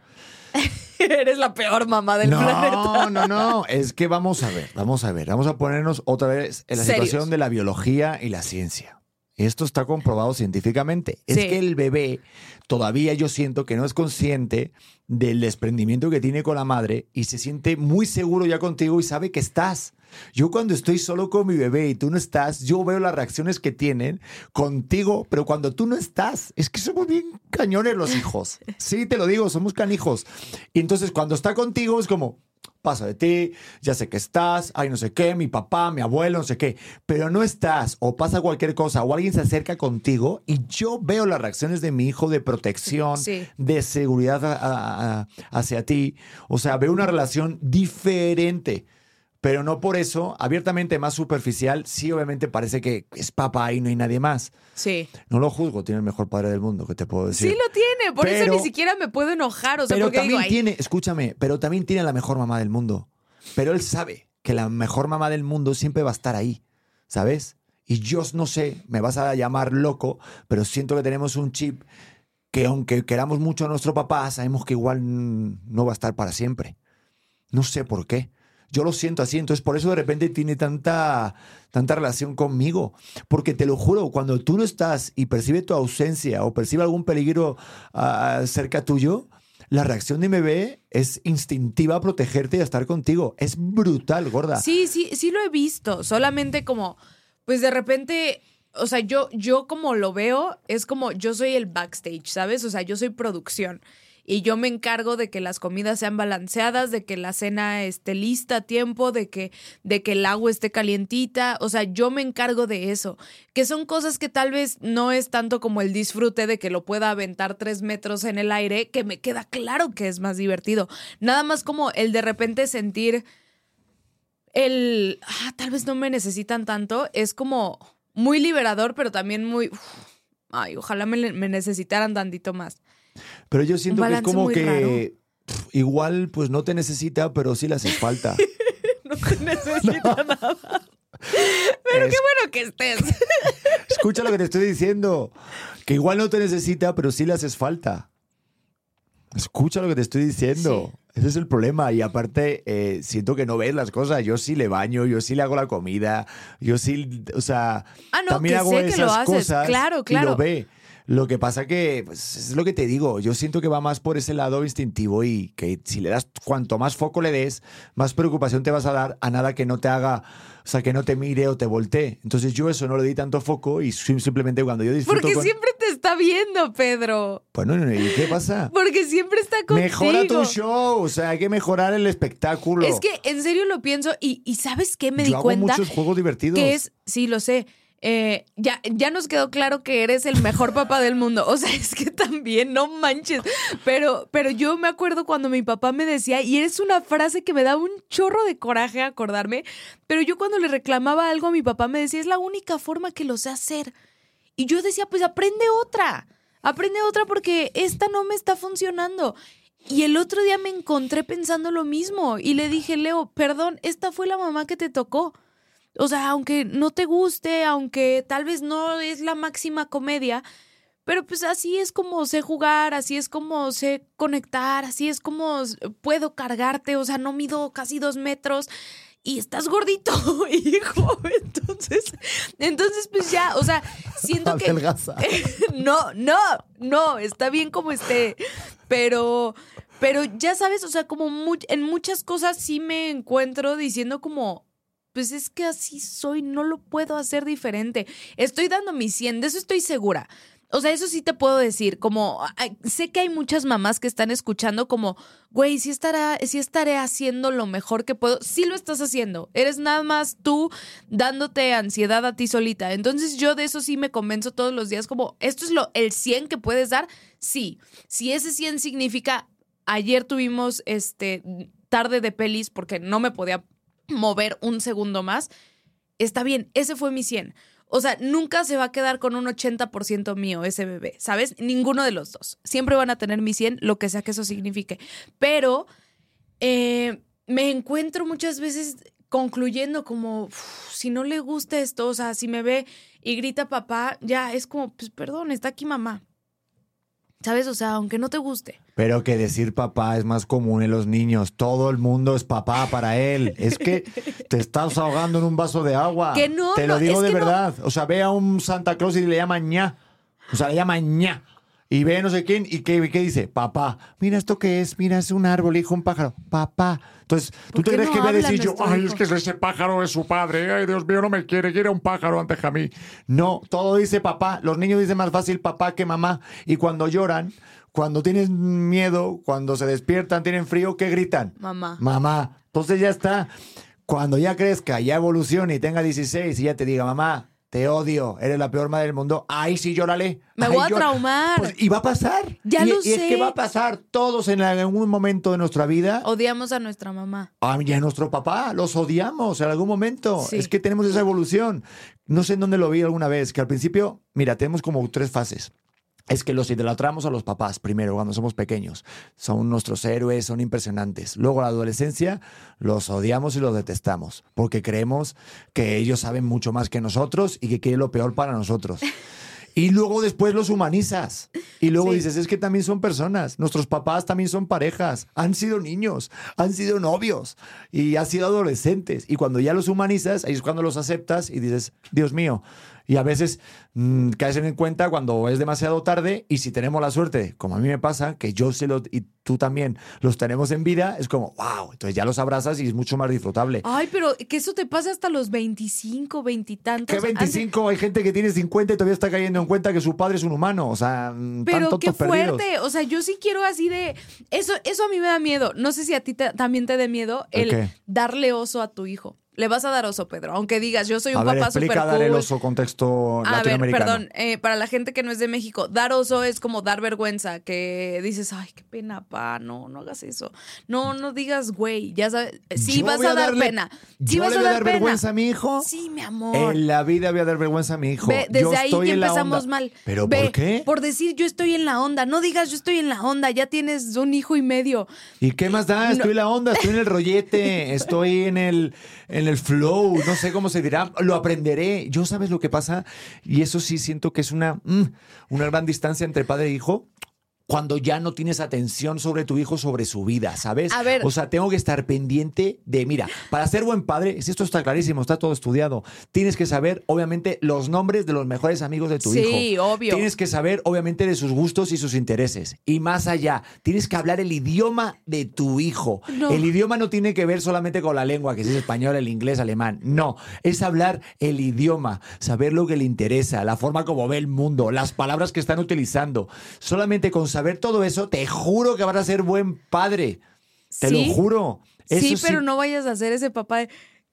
[LAUGHS] Eres la peor mamá del planeta. No, no, no. Es que vamos a ver, vamos a ver. Vamos a ponernos otra vez en la Serios. situación de la biología y la ciencia. Esto está comprobado científicamente. Es que el bebé todavía yo siento que no es consciente del desprendimiento que tiene con la madre y se siente muy seguro ya contigo y sabe que estás. Yo cuando estoy solo con mi bebé y tú no estás, yo veo las reacciones que tienen contigo, pero cuando tú no estás, es que somos bien cañones los hijos. [LAUGHS] Sí, te lo digo, somos canijos. Y entonces cuando está contigo es como, pasa de ti, ya sé que estás, ay no sé qué, mi papá, mi abuelo, no sé qué, pero no estás o pasa cualquier cosa o alguien se acerca contigo y yo veo las reacciones de mi hijo de protección, Sí. de seguridad a- a- a- hacia ti, o sea, veo una relación diferente. Pero no por eso, abiertamente más superficial, sí obviamente parece que es papá y no hay nadie más. Sí. No lo juzgo, tiene el mejor padre del mundo, ¿qué te puedo decir? Sí lo tiene, por eso ni siquiera me puedo enojar. O sea, pero porque también digo, "Ay, tiene, escúchame, pero también tiene la mejor mamá del mundo. Pero él sabe que la mejor mamá del mundo siempre va a estar ahí, ¿sabes? Y yo no sé, me vas a llamar loco, pero siento que tenemos un chip que aunque queramos mucho a nuestro papá, sabemos que igual no va a estar para siempre. No sé por qué. Yo lo siento así, entonces por eso de repente tiene tanta, tanta relación conmigo. Porque te lo juro, cuando tú no estás y percibe tu ausencia o percibe algún peligro ah, cerca tuyo, la reacción de bebé es instintiva a protegerte y a estar contigo. Es brutal, gorda. Sí, sí, sí lo he visto. Solamente como, pues de repente, o sea, yo, yo como lo veo, es como yo soy el backstage, ¿sabes? O sea, yo soy producción. Y yo me encargo de que las comidas sean balanceadas, de que la cena esté lista a tiempo, de que, de que el agua esté calientita. O sea, yo me encargo de eso. Que son cosas que tal vez no es tanto como el disfrute de que lo pueda aventar tres metros en el aire, que me queda claro que es más divertido. Nada más como el de repente sentir el, ah, tal vez no me necesitan tanto, es como muy liberador, pero también muy, ay, ojalá me, me necesitaran tantito más. Pero yo siento que es como que igual pues no te necesita, pero sí le haces falta. [LAUGHS] No te necesita [LAUGHS] nada. Pero Es- qué bueno que estés. [LAUGHS] Escucha lo que te estoy diciendo. Que igual no te necesita, pero sí le haces falta. Escucha lo que te estoy diciendo. Ese es el problema. Y aparte, eh, siento que no ves las cosas. Yo sí le baño, yo sí le hago la comida, yo sí, o sea, Ah, no, también que hago sé que esas lo haces. cosas. Claro, Y claro. lo ve. Lo que pasa que, pues, es lo que te digo, yo siento que va más por ese lado instintivo y que si le das, cuanto más foco le des, más preocupación te vas a dar a nada que no te haga, o sea, que no te mire o te voltee. Entonces yo eso no le di tanto foco y sim- simplemente cuando yo disfruto Porque con- siempre te está viendo, Pedro. Bueno, ¿y qué pasa? Porque siempre está contigo. Mejora tu show, o sea, hay que mejorar el espectáculo. Es que en serio lo pienso y, y ¿sabes qué? Me yo di hago cuenta muchos juegos divertidos. que es, sí, lo sé. Eh, ya, ya nos quedó claro que eres el mejor papá del mundo. O sea, [LAUGHS] es que también, no manches. Pero, pero yo me acuerdo cuando mi papá me decía, y es una frase que me da un chorro de coraje acordarme, pero yo cuando le reclamaba algo a mi papá me decía, es la única forma que lo sé hacer. Y yo decía, pues aprende otra. Aprende otra porque esta no me está funcionando. Y el otro día me encontré pensando lo mismo y le dije, Leo, perdón, esta fue la mamá que te tocó. O sea, aunque no te guste, aunque tal vez no es la máxima comedia, pero pues así es como sé jugar, así es como sé conectar, así es como puedo cargarte, o sea, no mido casi dos metros y estás gordito, [LAUGHS] hijo. Entonces, entonces pues ya, o sea, siento que... [LAUGHS] No, no, no, está bien como esté, pero... Pero ya sabes, o sea, como en muchas cosas sí me encuentro diciendo como, pues es que así soy, no lo puedo hacer diferente. Estoy dando mi 100, de eso estoy segura. O sea, eso sí te puedo decir, como sé que hay muchas mamás que están escuchando como, güey, sí, estará, estaré haciendo lo mejor que puedo. Sí lo estás haciendo. Eres nada más tú dándote ansiedad a ti solita. Entonces yo de eso sí me convenzo todos los días como, esto es lo, el 100 que puedes dar. Sí, si ese 100 significa, ayer tuvimos este tarde de pelis porque no me podía mover un segundo más, está bien, ese fue mi 100. O sea, nunca se va a quedar con un 80% mío ese bebé, ¿sabes? Ninguno de los dos. Siempre van a tener mi 100, lo que sea que eso signifique. Pero eh, me encuentro muchas veces concluyendo como, "Uf, si no le gusta esto, o sea, si me ve y grita papá, ya es como, pues perdón, está aquí mamá. ¿Sabes? O sea, aunque no te guste. Pero que decir papá es más común en los niños. Todo el mundo es papá para él. Es que te estás ahogando en un vaso de agua. Que no, Te lo no, digo de no. verdad. O sea, ve a un Santa Claus y le llama ña. O sea, le llama ña. Y ve no sé quién y qué, qué dice, papá, mira esto que es, mira, es un árbol, hijo, un pájaro, papá. Entonces, ¿tú ¿Por te crees no que va a decir yo, ay, hijo? es que ese pájaro es su padre, ay, Dios mío, no me quiere, quiere un pájaro antes que a mí? No, todo dice papá, los niños dicen más fácil papá que mamá. Y cuando lloran, cuando tienen miedo, cuando se despiertan, tienen frío, ¿qué gritan? Mamá. Mamá. Entonces ya está. Cuando ya crezca, ya evolucione y tenga 16 y ya te diga, mamá, te odio, eres la peor madre del mundo. Ay, sí, llórale. Me Ay, voy a llora". traumar. Pues, y va a pasar. Ya y, lo y es que va a pasar. Todos en algún momento de nuestra vida. Odiamos a nuestra mamá. A mí y a nuestro papá, los odiamos en algún momento. Sí. Es que tenemos esa evolución. No sé en dónde lo vi alguna vez, que al principio, mira, tenemos como tres fases. Es que los idolatramos a los papás primero, cuando somos pequeños. Son nuestros héroes, son impresionantes. Luego, la adolescencia, los odiamos y los detestamos, porque creemos que ellos saben mucho más que nosotros y que quieren lo peor para nosotros. Y luego después los humanizas. Y luego Sí. dices, es que también son personas. Nuestros papás también son parejas. Han sido niños, han sido novios y han sido adolescentes. Y cuando ya los humanizas, ahí es cuando los aceptas y dices, Dios mío. Y a veces mm, caes en cuenta cuando es demasiado tarde y si tenemos la suerte, como a mí me pasa, que yo sé lo, y tú también los tenemos en vida, es como, wow, entonces ya los abrazas y es mucho más disfrutable. Ay, pero que eso te pase hasta los 25, 20 y tantos. ¿Qué 25? Hay gente que tiene 50 y todavía está cayendo en cuenta que su padre es un humano. O sea, mm, Pero tan qué perdidos. fuerte. O sea, yo sí quiero así de. Eso, eso a mí me da miedo. No sé si a ti te- también te dé miedo el darle oso a tu hijo. Le vas a dar oso, Pedro. Aunque digas, yo soy un A ver, papá súper explica dar el cool. oso contexto A ver, latinoamericano. perdón, eh, para la gente que no es de México, dar oso es como dar vergüenza, que dices, ay, qué pena, pa, no, no hagas eso. No, no digas, güey, ya sabes, sí Yo vas a, dar pena. Sí ¿Yo vas le a voy a dar, pena. vergüenza a mi hijo? Sí, mi amor. En la vida voy a dar vergüenza a mi hijo. Ve, Yo desde ahí estoy que en la empezamos mal. ¿Pero Ve, por qué? Por decir yo estoy en la onda. No digas yo estoy en la onda, ya tienes un hijo y medio. ¿Y qué más da? Estoy en la onda, estoy en el rollete, [LAUGHS] estoy en el, en el flow, no sé cómo se dirá, lo aprenderé. Yo sabes lo que pasa, y eso sí siento que es una, mm, una gran distancia entre padre e hijo. Cuando ya no tienes atención sobre tu hijo, sobre su vida, ¿sabes? A ver. O sea, tengo que estar pendiente de, mira, para ser buen padre, si esto está clarísimo, está todo estudiado, tienes que saber, obviamente, los nombres de los mejores amigos de tu hijo. Sí, obvio. Tienes que saber, obviamente, de sus gustos y sus intereses. Y más allá, tienes que hablar el idioma de tu hijo. No. El idioma no tiene que ver solamente con la lengua, que si es español, el inglés, alemán. No, es hablar el idioma, saber lo que le interesa, la forma como ve el mundo, las palabras que están utilizando. Solamente con saber todo eso, te juro que vas a ser buen padre. Te Sí. lo juro. sí, pero no vayas a ser ese papá de.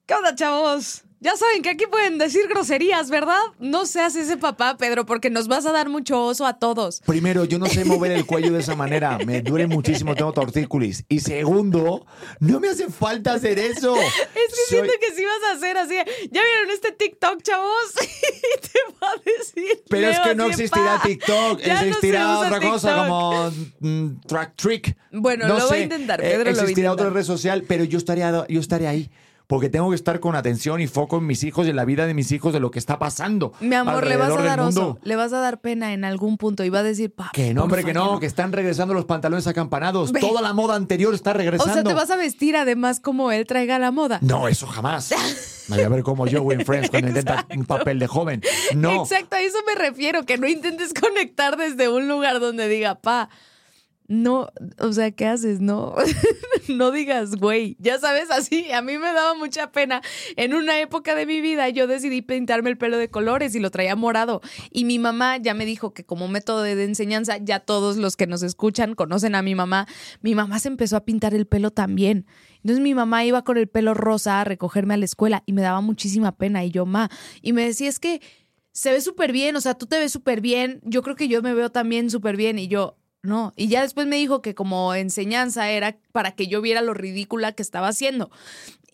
¿Qué onda, chavos? Ya saben que aquí pueden decir groserías, ¿verdad? No seas ese papá, Pedro, porque nos vas a dar mucho oso a todos. Primero, yo no sé mover el cuello de esa manera. Me duele muchísimo, tengo tortícolis. Y segundo, no me hace falta hacer eso. [LAUGHS] Es que Soy- siento que sí vas a hacer así. ¿Ya vieron este TikTok, chavos? [LAUGHS] y te va a decir. Pero es que no existirá "Pa". TikTok, Ya existirá otra cosa como mm, Track Trick. Bueno, No lo va a intentar, eh, Pedro lo va a Existirá otra red social, pero yo estaría, yo estaré ahí. Porque tengo que estar con atención y foco en mis hijos y en la vida de mis hijos, de lo que está pasando. Mi amor, le vas a dar oso. Le vas a dar pena en algún punto y va a decir, pa. Que no, hombre, que no, que están regresando los pantalones acampanados. Ve. Toda la moda anterior está O regresando. sea, te vas a vestir además como él traiga la moda. No, eso jamás. Me voy a ver como yo en Friends cuando intenta [LAUGHS] un papel de joven. No. Exacto, a eso me refiero, que no intentes [LAUGHS] conectar desde un lugar donde diga, pa, no, o sea, ¿qué haces? No, [LAUGHS] no digas, güey, ya sabes, así, a mí me daba mucha pena. En una época de mi vida yo decidí pintarme el pelo de colores y lo traía morado. Y mi mamá ya me dijo que como método de enseñanza, ya todos los que nos escuchan conocen a mi mamá, mi mamá se empezó a pintar el pelo también. Entonces mi mamá iba con el pelo rosa a recogerme a la escuela y me daba muchísima pena. Y yo, ma, y me decía, es que se ve súper bien, o sea, tú te ves súper bien, yo creo que yo me veo también súper bien. Y yo, no. Y ya después me dijo que como enseñanza era para que yo viera lo ridícula que estaba haciendo.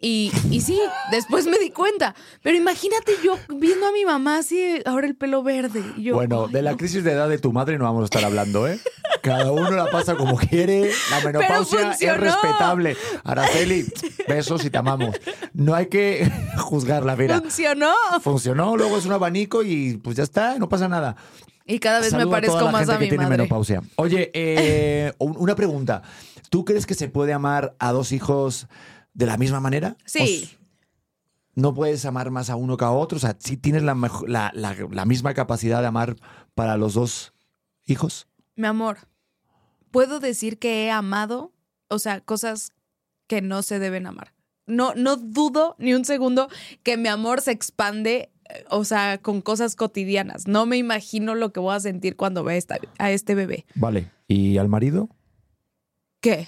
Y, y sí, después me di cuenta. Pero imagínate yo viendo a mi mamá así, ahora el pelo verde. Y yo, Bueno, de la no. crisis de edad de tu madre no vamos a estar hablando, ¿eh? Cada uno la pasa como quiere. La menopausia es respetable. Araceli, besos y te amamos. No hay que juzgarla, mira. Funcionó. Funcionó, luego es un abanico y pues ya está, no pasa nada. Y cada vez Saludo me parezco toda la más gente a que tiene madre. menopausia. Oye, eh, [LAUGHS] un- una pregunta. ¿Tú crees que se puede amar a dos hijos de la misma manera? Sí. ¿O s- ¿No puedes amar más a uno que a otro? O sea, ¿sí tienes la, mejo- la, la- la misma capacidad de amar para los dos hijos? Mi amor, puedo decir que he amado, o sea, cosas que no se deben amar. No, no dudo ni un segundo que mi amor se expande, o sea, con cosas cotidianas. No me imagino lo que voy a sentir cuando vea esta- a este bebé. Vale. ¿Y al marido? ¿Qué?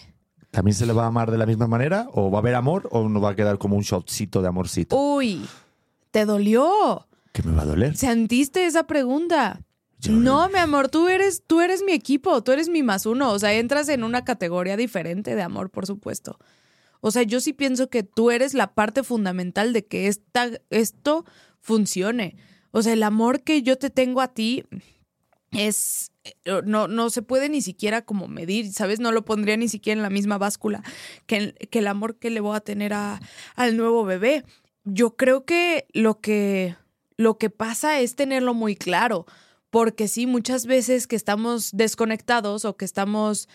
¿También se le va a amar de la misma manera? ¿O va a haber amor o no va a quedar como un shotcito de amorcito? Uy, ¿te dolió? ¿Qué me va a doler? ¿Sentiste esa pregunta? Yo- No, mi amor, tú eres, tú eres mi equipo, tú eres mi más uno. O sea, entras en una categoría diferente de amor, por supuesto. O sea, yo sí pienso que tú eres la parte fundamental de que esta, esto funcione. O sea, el amor que yo te tengo a ti es. eh, No, no se puede ni siquiera como medir, ¿sabes? No lo pondría ni siquiera en la misma báscula que, el- que el amor que le voy a tener a, al nuevo bebé. Yo creo que lo que lo que pasa es tenerlo muy claro, porque sí, muchas veces que estamos desconectados o que estamos,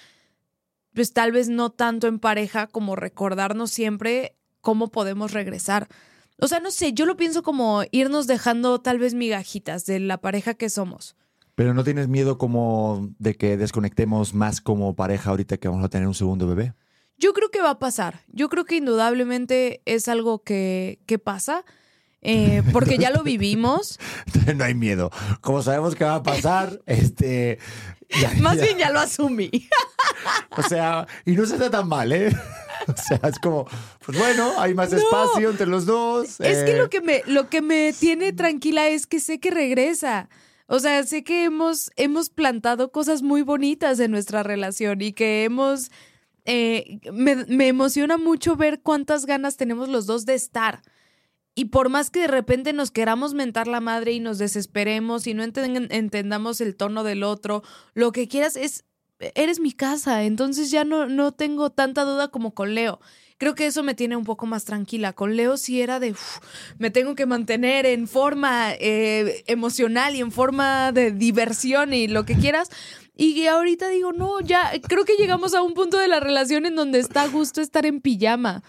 pues tal vez no tanto en pareja, como recordarnos siempre cómo podemos regresar. O sea, no sé, yo lo pienso como irnos dejando tal vez migajitas de la pareja que somos. Pero no tienes miedo como de que desconectemos más como pareja ahorita que vamos a tener un segundo bebé. Yo creo que va a pasar. Yo creo que indudablemente es algo que, que pasa, eh, [LAUGHS] porque ya lo vivimos. no hay miedo. Como sabemos que va a pasar, [LAUGHS] este. ya- Más ya- bien ya lo asumí. O sea, y no se está tan mal, ¿eh? [LAUGHS] O sea, es como, pues bueno, hay más espacio entre los dos. Es que eh, lo que me, lo que me tiene tranquila es que sé que regresa. O sea, sé que hemos, hemos plantado cosas muy bonitas en nuestra relación y que hemos. eh, me, me emociona mucho ver cuántas ganas tenemos los dos de estar. Y por más que de repente nos queramos mentar la madre y nos desesperemos y no enten- entendamos el tono del otro, lo que quieras es, eres mi casa, entonces ya no, no tengo tanta duda como con Leo. Creo que eso me tiene un poco más tranquila. Con Leo sí era de, me tengo que mantener en forma eh, emocional y en forma de diversión y lo que quieras. Y ahorita digo, no, ya creo que llegamos a un punto de la relación en donde está a gusto estar en pijama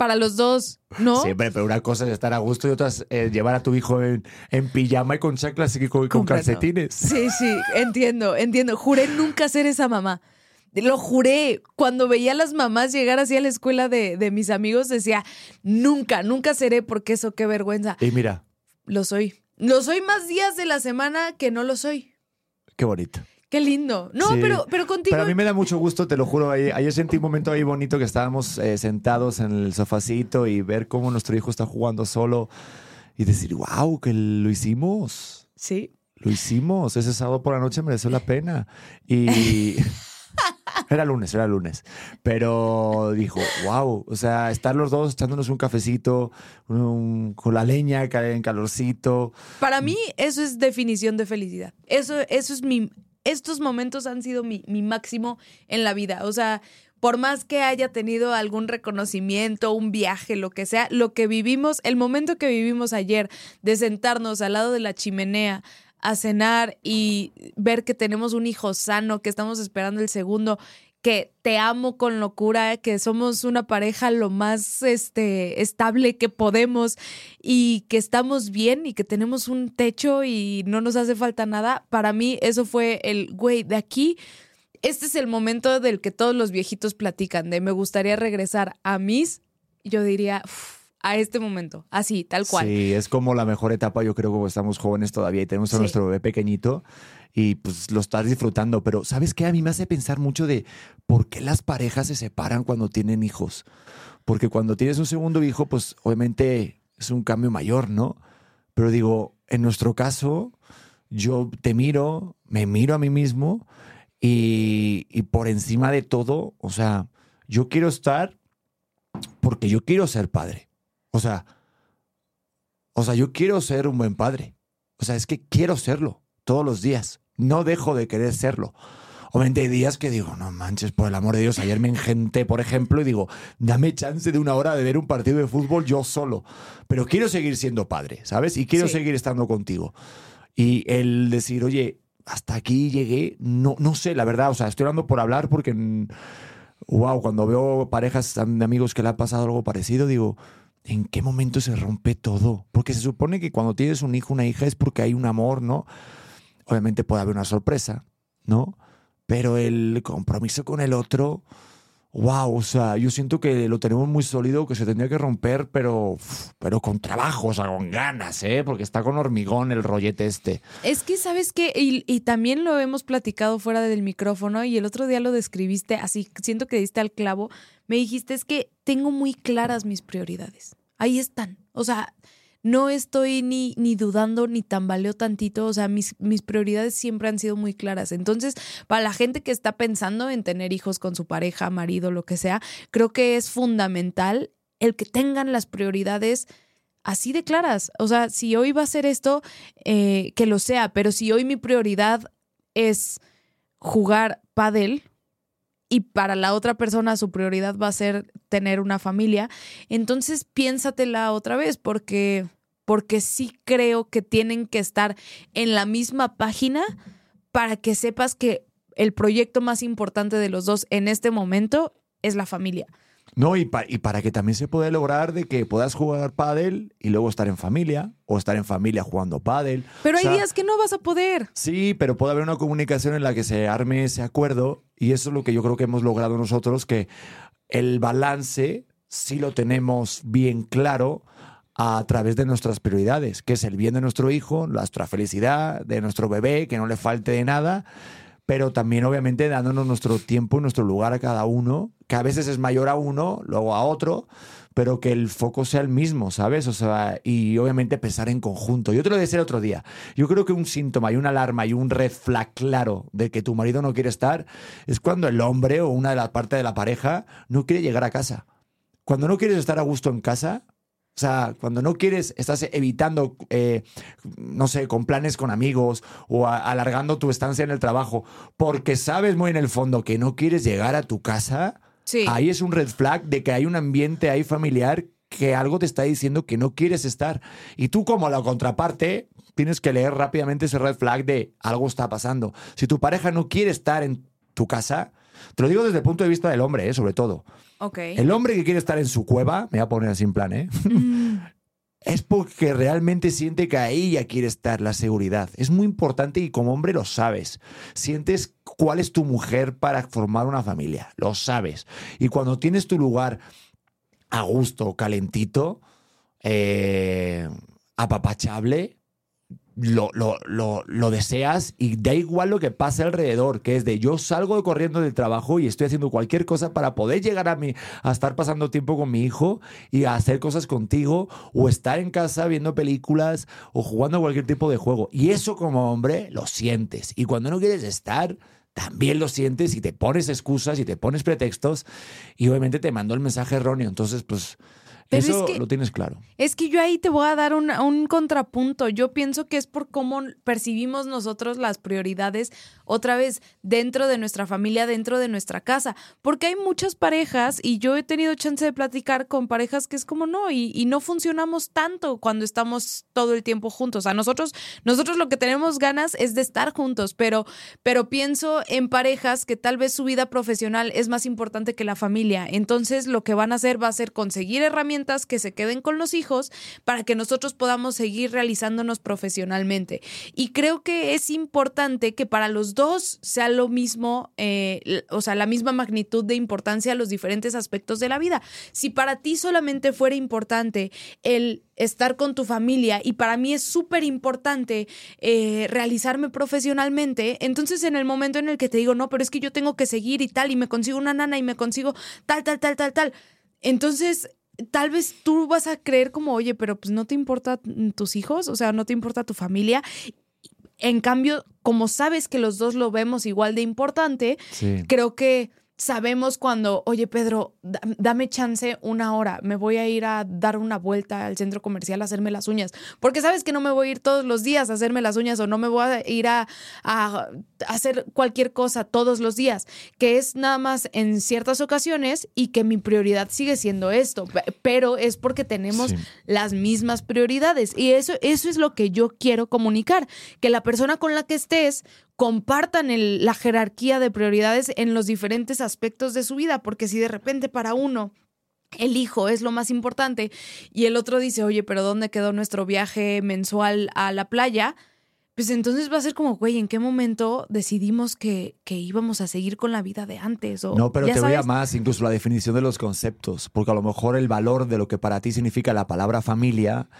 para los dos, ¿no? Siempre, pero una cosa es estar a gusto y otra es eh, llevar a tu hijo en, en pijama y con chaclas y con, con calcetines. Sí, sí, entiendo, entiendo. Juré nunca ser esa mamá. Lo juré. Cuando veía a las mamás llegar así a la escuela de, de mis amigos, decía, nunca, nunca seré porque eso qué vergüenza. Y mira, Lo soy. Lo soy más días de la semana que no lo soy. qué bonito. Qué lindo. No, Sí. pero, pero contigo. Pero a mí me da mucho gusto, te lo juro. Ayer, sentí un momento ahí bonito que estábamos eh, sentados en el sofacito y ver cómo nuestro hijo está jugando solo y decir, wow, que lo hicimos. Sí. Lo hicimos. Ese sábado por la noche mereció la pena. Y. [LAUGHS] Era lunes, era lunes. Pero dijo, wow, o sea, estar los dos echándonos un cafecito, un- con la leña, en calorcito. Para mí, eso es definición de felicidad. Eso, eso es mi. Estos momentos han sido mi, mi máximo en la vida. O sea, por más que haya tenido algún reconocimiento, un viaje, lo que sea, lo que vivimos, el momento que vivimos ayer, de sentarnos al lado de la chimenea a cenar y ver que tenemos un hijo sano, que estamos esperando el segundo, que te amo con locura, que somos una pareja lo más este, estable que podemos y que estamos bien y que tenemos un techo y no nos hace falta nada, para mí eso fue el, güey, de aquí, este es el momento del que todos los viejitos platican, de me gustaría regresar a mis, yo diría, "Uf, a este momento, así, tal cual. Sí, es como la mejor etapa, yo creo, como estamos jóvenes todavía y tenemos a Sí. nuestro bebé pequeñito y pues lo estás disfrutando. Pero ¿sabes qué? A mí me hace pensar mucho de por qué las parejas se separan cuando tienen hijos. Porque cuando tienes un segundo hijo, pues obviamente es un cambio mayor, ¿no? Pero digo, en nuestro caso, yo te miro, me miro a mí mismo y, y por encima de todo, o sea, yo quiero estar porque yo quiero ser padre. O sea, o sea, yo quiero ser un buen padre. O sea, es que quiero serlo todos los días. No dejo de querer serlo. Obviamente hay días que digo, no manches, por el amor de Dios, ayer me engenté, por ejemplo, y digo, dame chance de una hora de ver un partido de fútbol yo solo. Pero quiero seguir siendo padre, ¿sabes? Y quiero Sí. seguir estando contigo. Y el decir, oye, hasta aquí llegué. No, no sé, la verdad, o sea, estoy hablando por hablar porque, wow, cuando veo parejas de amigos que le ha pasado algo parecido, digo, ¿en qué momento se rompe todo? Porque se supone que cuando tienes un hijo, una hija, es porque hay un amor, ¿no? Obviamente puede haber una sorpresa, ¿no? Pero el compromiso con el otro wow, o sea, yo siento que lo tenemos muy sólido, que se tendría que romper, pero, pero con trabajo, o sea, con ganas, ¿eh? Porque está con hormigón el rollete este. Es que, ¿sabes qué? Y, y, también lo hemos platicado fuera del micrófono y el otro día lo describiste así, siento que diste al clavo. Me dijiste, es que tengo muy claras mis prioridades. Ahí están. O sea, no estoy ni, ni dudando ni tambaleo tantito, o sea, mis, mis prioridades siempre han sido muy claras. Entonces, para la gente que está pensando en tener hijos con su pareja, marido, lo que sea, creo que es fundamental el que tengan las prioridades así de claras. O sea, si hoy va a ser esto, eh, que lo sea, pero si hoy mi prioridad es jugar pádel, y para la otra persona su prioridad va a ser tener una familia, entonces piénsatela otra vez porque porque sí creo que tienen que estar en la misma página para que sepas que el proyecto más importante de los dos en este momento es la familia. No, y, y, para que también se pueda lograr de que puedas jugar pádel y luego estar en familia o estar en familia jugando pádel. Pero hay días que no vas a poder. Sí, pero puede haber una comunicación en la que se arme ese acuerdo y eso es lo que yo creo que hemos logrado nosotros, que el balance sí lo tenemos bien claro a través de nuestras prioridades, que es el bien de nuestro hijo, nuestra felicidad, de nuestro bebé, que no le falte de nada pero también obviamente dándonos nuestro tiempo y nuestro lugar a cada uno, que a veces es mayor a uno, luego a otro, pero que el foco sea el mismo, ¿sabes? O sea, y obviamente pensar en conjunto. Yo te lo decía el otro día. Yo creo que un síntoma y una alarma y un red flag claro de que tu marido no quiere estar es cuando el hombre o una de las partes de la pareja no quiere llegar a casa. Cuando no quieres estar a gusto en casa, o sea, cuando no quieres, estás evitando, eh, no sé, con planes con amigos o alargando tu estancia en el trabajo, porque sabes muy en el fondo que no quieres llegar a tu casa, ahí es un red flag de que hay un ambiente ahí familiar que algo te está diciendo que no quieres estar. Y tú como la contraparte, tienes que leer rápidamente ese red flag de algo está pasando. Si tu pareja no quiere estar en tu casa, te lo digo desde el punto de vista del hombre, ¿eh? sobre todo. El hombre que quiere estar en su cueva, me voy a poner así en plan, ¿eh? Mm. [LAUGHS] es porque realmente siente que ahí ya quiere estar la seguridad. Es muy importante y como hombre lo sabes. Sientes cuál es tu mujer para formar una familia. Lo sabes. Y cuando tienes tu lugar a gusto, calentito, eh, apapachable, lo, lo, lo, lo, deseas y da igual lo que pase alrededor, que es de yo salgo corriendo del trabajo y estoy haciendo cualquier cosa para poder llegar a mí, a estar pasando tiempo con mi hijo y a hacer cosas contigo o estar en casa viendo películas o jugando cualquier tipo de juego. Y eso como hombre lo sientes. Y cuando no quieres estar, también lo sientes y te pones excusas y te pones pretextos y obviamente te mandó el mensaje erróneo. Entonces, pues eso lo tienes claro. Es que yo ahí te voy a dar un, un, contrapunto. Yo pienso que es por cómo percibimos nosotros las prioridades otra vez dentro de nuestra familia, dentro de nuestra casa. Porque hay muchas parejas y yo he tenido chance de platicar con parejas que es como no y, y no funcionamos tanto cuando estamos todo el tiempo juntos. A nosotros, nosotros lo que tenemos ganas es de estar juntos, pero, pero pienso en parejas que tal vez su vida profesional es más importante que la familia. Entonces lo que van a hacer va a ser conseguir herramientas que se queden con los hijos para que nosotros podamos seguir realizándonos profesionalmente. Y creo que es importante que para los dos sea lo mismo, eh, o sea, la misma magnitud de importancia a los diferentes aspectos de la vida. Si para ti solamente fuera importante el estar con tu familia y para mí es súper importante eh, realizarme profesionalmente, entonces en el momento en el que te digo, no, pero es que yo tengo que seguir y tal, y me consigo una nana y me consigo tal, tal, tal, tal, tal, entonces tal vez tú vas a creer como, oye, pero pues no te importa tus hijos, o sea, no te importa tu familia. En cambio, como sabes que los dos lo vemos igual de importante, creo que sabemos cuando, oye Pedro, dame chance una hora, me voy a ir a dar una vuelta al centro comercial a hacerme las uñas, porque sabes que no me voy a ir todos los días a hacerme las uñas o no me voy a ir a, hacer cualquier cosa todos los días, que es nada más en ciertas ocasiones y que mi prioridad sigue siendo esto, pero es porque tenemos las mismas prioridades. Y eso, eso es lo que yo quiero comunicar, que la persona con la que estés compartan el- la jerarquía de prioridades en los diferentes aspectos de su vida, porque si de repente para uno el hijo es lo más importante y el otro dice, oye, pero ¿dónde quedó nuestro viaje mensual a la playa? Pues entonces va a ser como, güey, ¿en qué momento decidimos que, que íbamos a seguir con la vida de antes? O, No, pero te voy a sabes, más, incluso la definición de los conceptos, porque a lo mejor el valor de lo que para ti significa la palabra familia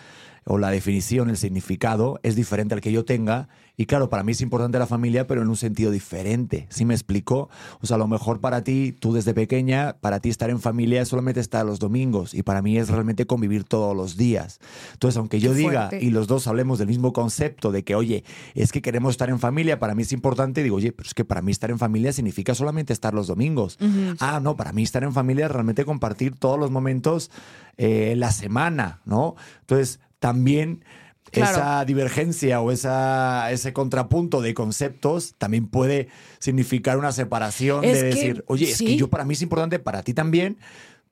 o la definición, el significado, es diferente al que yo tenga. Y claro, para mí es importante la familia, pero en un sentido diferente. ¿Sí me explico? O sea, a lo mejor para ti, tú desde pequeña, para ti estar en familia es solamente estar los domingos. Y para mí es realmente convivir todos los días. Entonces, aunque yo Qué diga fuerte. y los dos hablemos del mismo concepto de que, oye, es que queremos estar en familia, para mí es importante, digo, oye, pero es que para mí estar en familia significa solamente estar los domingos. Ah, no, para mí estar en familia es realmente compartir todos los momentos eh, la semana, ¿no? Entonces, también Claro. esa divergencia o esa, ese contrapunto de conceptos también puede significar una separación Es de que, decir, oye, es que yo para mí es importante, para ti también,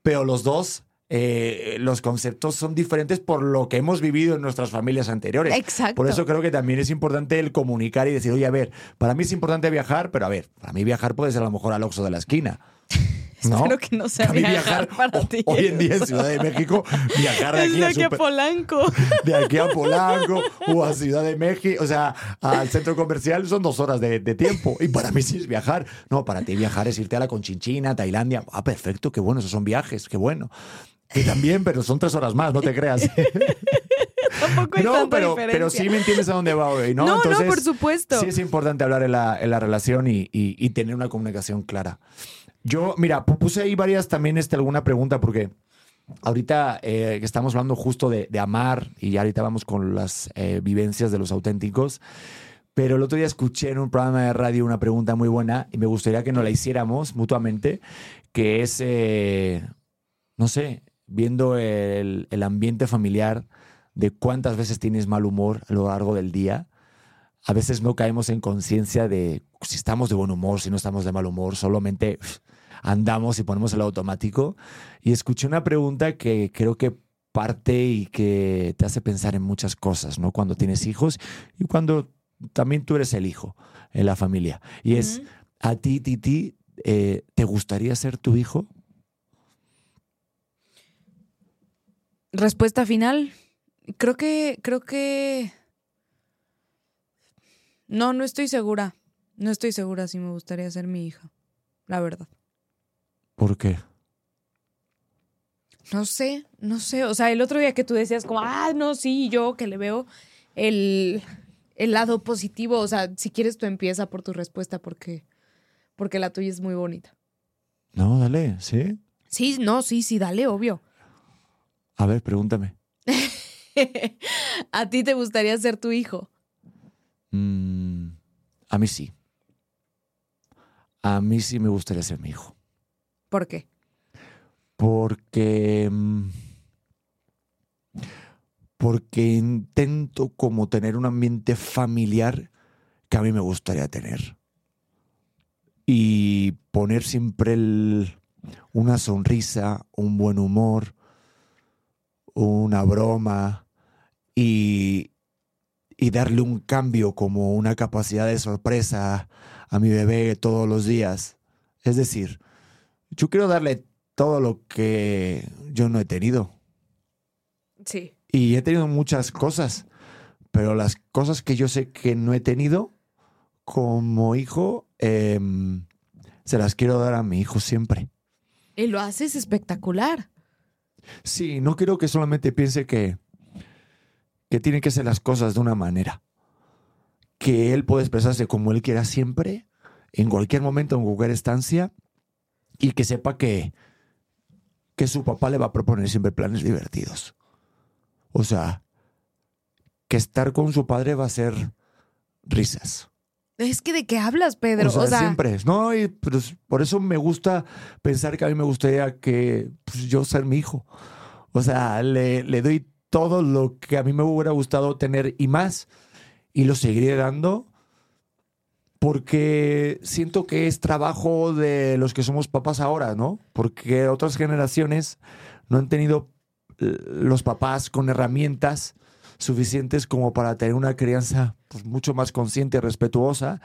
pero los dos... eh, los conceptos son diferentes por lo que hemos vivido en nuestras familias anteriores. Exacto. Por eso creo que también es importante el comunicar y decir, oye, a ver, para mí es importante viajar, pero a ver, para mí viajar puede ser a lo mejor al Oxxo de la esquina. [LAUGHS] ¿no? Espero que no sea a mí viajar para ti. Hoy en día en Ciudad de México, viajar de aquí, de a aquí a super- Polanco. [LAUGHS] de aquí a Polanco o a Ciudad de México, o sea, al centro comercial son dos horas de, de tiempo. Y para mí sí es viajar. No, para ti viajar es irte a la Conchinchina, Tailandia. Ah, perfecto, qué bueno, esos son viajes, qué bueno. Y también, pero son tres horas más, no te creas. [LAUGHS] Tampoco hay no, tanta pero, diferencia. pero sí me entiendes a dónde va hoy, ¿no? No, no, por supuesto. Sí es importante hablar en la, en la relación y, y- y tener una comunicación clara. Yo, mira, pu- puse ahí varias también este, alguna pregunta porque ahorita eh, estamos hablando justo de, de amar y ya ahorita vamos con las eh, vivencias de los auténticos. Pero el otro día escuché en un programa de radio una pregunta muy buena y me gustaría que nos la hiciéramos mutuamente, que es, eh, no sé, viendo el, el ambiente familiar de cuántas veces tienes mal humor a lo largo del día. A veces no caemos en conciencia de si estamos de buen humor, si no estamos de mal humor, solamente andamos y ponemos el automático. Y escuché una pregunta que creo que parte y que te hace pensar en muchas cosas, ¿no? Cuando tienes hijos y cuando también tú eres el hijo en la familia. Y es, a ti, Titi, eh, ¿te gustaría ser tu hijo? Respuesta final. Creo que, creo que. No, no estoy segura. No estoy segura si me gustaría ser mi hija. La verdad. ¿Por qué? No sé, no sé. O sea, el otro día que tú decías como, ah, no, sí, yo que le veo el, el lado positivo. O sea, si quieres tú empieza por tu respuesta porque, porque la tuya es muy bonita. No, dale, ¿sí? Sí, no, sí, sí, dale, obvio. A ver, pregúntame. [LAUGHS] ¿A ti te gustaría ser tu hijo? Mm, a mí sí. A mí sí me gustaría ser mi hijo. ¿Por qué? Porque. mm, Porque intento como tener un ambiente familiar que a mí me gustaría tener. Y poner siempre el- una sonrisa, un buen humor, una broma y, y darle un cambio como una capacidad de sorpresa a mi bebé todos los días. Es decir, yo quiero darle todo lo que yo no he tenido. Sí. Y he tenido muchas cosas, pero las cosas que yo sé que no he tenido como hijo, em, se las quiero dar a mi hijo siempre. Y lo haces espectacular. Sí, no quiero que solamente piense que, que tiene que ser las cosas de una manera. Que él puede expresarse como él quiera siempre, en cualquier momento, en cualquier estancia, y que sepa que, que su papá le va a proponer siempre planes divertidos. O sea, que estar con su padre va a ser risas. Es que de qué hablas, Pedro. o sea, siempre. No, y pues, por eso me gusta pensar que a mí me gustaría que pues, yo ser mi hijo. O sea, le, le doy todo lo que a mí me hubiera gustado tener y más. Y lo seguiré dando porque siento que es trabajo de los que somos papás ahora, ¿no? Porque otras generaciones no han tenido eh, los papás con herramientas suficientes como para tener una crianza pues, mucho más consciente y respetuosa